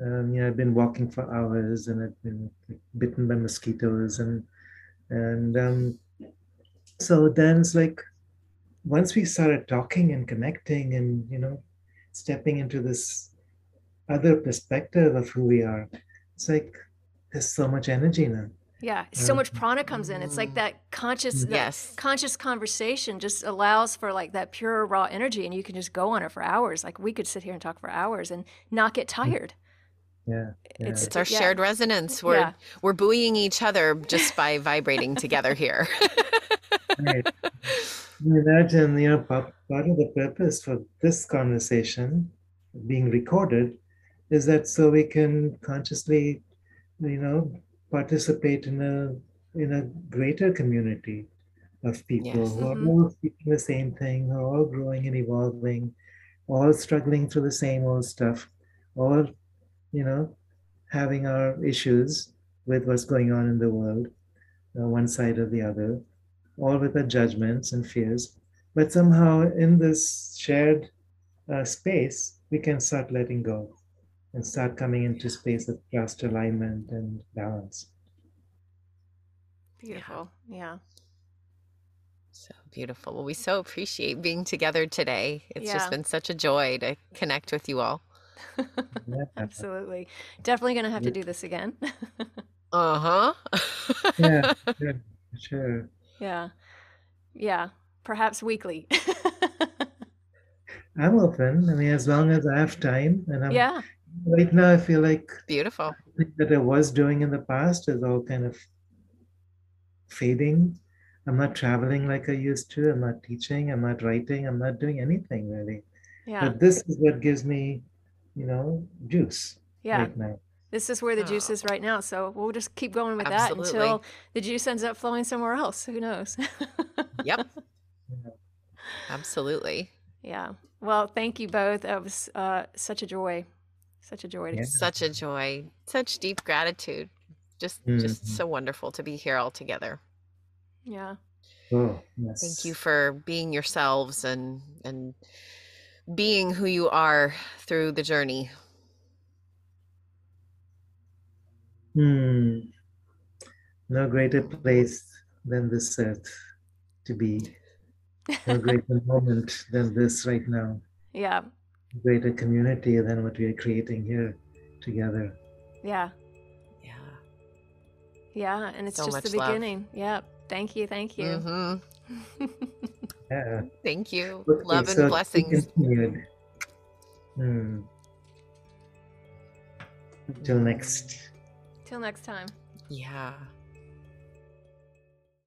Um, you know, I've been walking for hours and I've been bitten by mosquitoes and and um, so then it's like once we started talking and connecting and you know stepping into this other perspective of who we are, it's like there's so much energy now. Yeah, so Uh, much prana comes in. It's like that conscious, that Yes. conscious conversation just allows for like that pure raw energy, and you can just go on it for hours. Like we could sit here and talk for hours and not get tired. Yeah. yeah. It's- It's our Yeah. shared resonance. We're Yeah. we're buoying each other just by vibrating together here. Right. Imagine, you know, part, part of the purpose for this conversation being recorded is that so we can consciously, you know, participate in a in a greater community of people Yes. who are Mhm. all seeking the same thing, who are all growing and evolving, all struggling through the same old stuff, all, you know, having our issues with what's going on in the world, uh, one side or the other, all with our judgments and fears. But somehow in this shared uh, space, we can start letting go and start coming into space of trust, alignment, and balance. Beautiful. Yeah. So beautiful. Well, we so appreciate being together today. It's Yeah. just been such a joy to connect with you all. Yeah. Absolutely. Definitely going to have to do this again. Uh huh. Yeah, sure, sure. yeah. Yeah. Perhaps weekly. I'm open. I mean, as long as I have time, and I'm yeah. right now, I feel like Beautiful. that I was doing in the past is all kind of fading. I'm not traveling like I used to. I'm not teaching. I'm not writing. I'm not doing anything really. Yeah. But this is what gives me, you know, juice Yeah. right now. This is where the juice Oh. is right now. So we'll just keep going with that until the juice ends up flowing somewhere else. Who knows? Yep. Absolutely. yeah. Well, thank you both. It was uh, such a joy. Such a joy to Yeah. Such a joy. Such deep gratitude. Just just Mhm. so wonderful to be here all together. Yeah. Oh, yes. Thank you for being yourselves and and being who you are through the journey. Hmm. No greater place than this earth to be. No greater moment than this right now. Yeah. Greater community than what we are creating here together. Yeah. Yeah. Yeah. And it's So just the much love. beginning. Yeah. Thank you. Thank you. hmm Yeah. Thank you. Okay, Love so and blessings. continued. Hmm. Till next. Till next time. Yeah.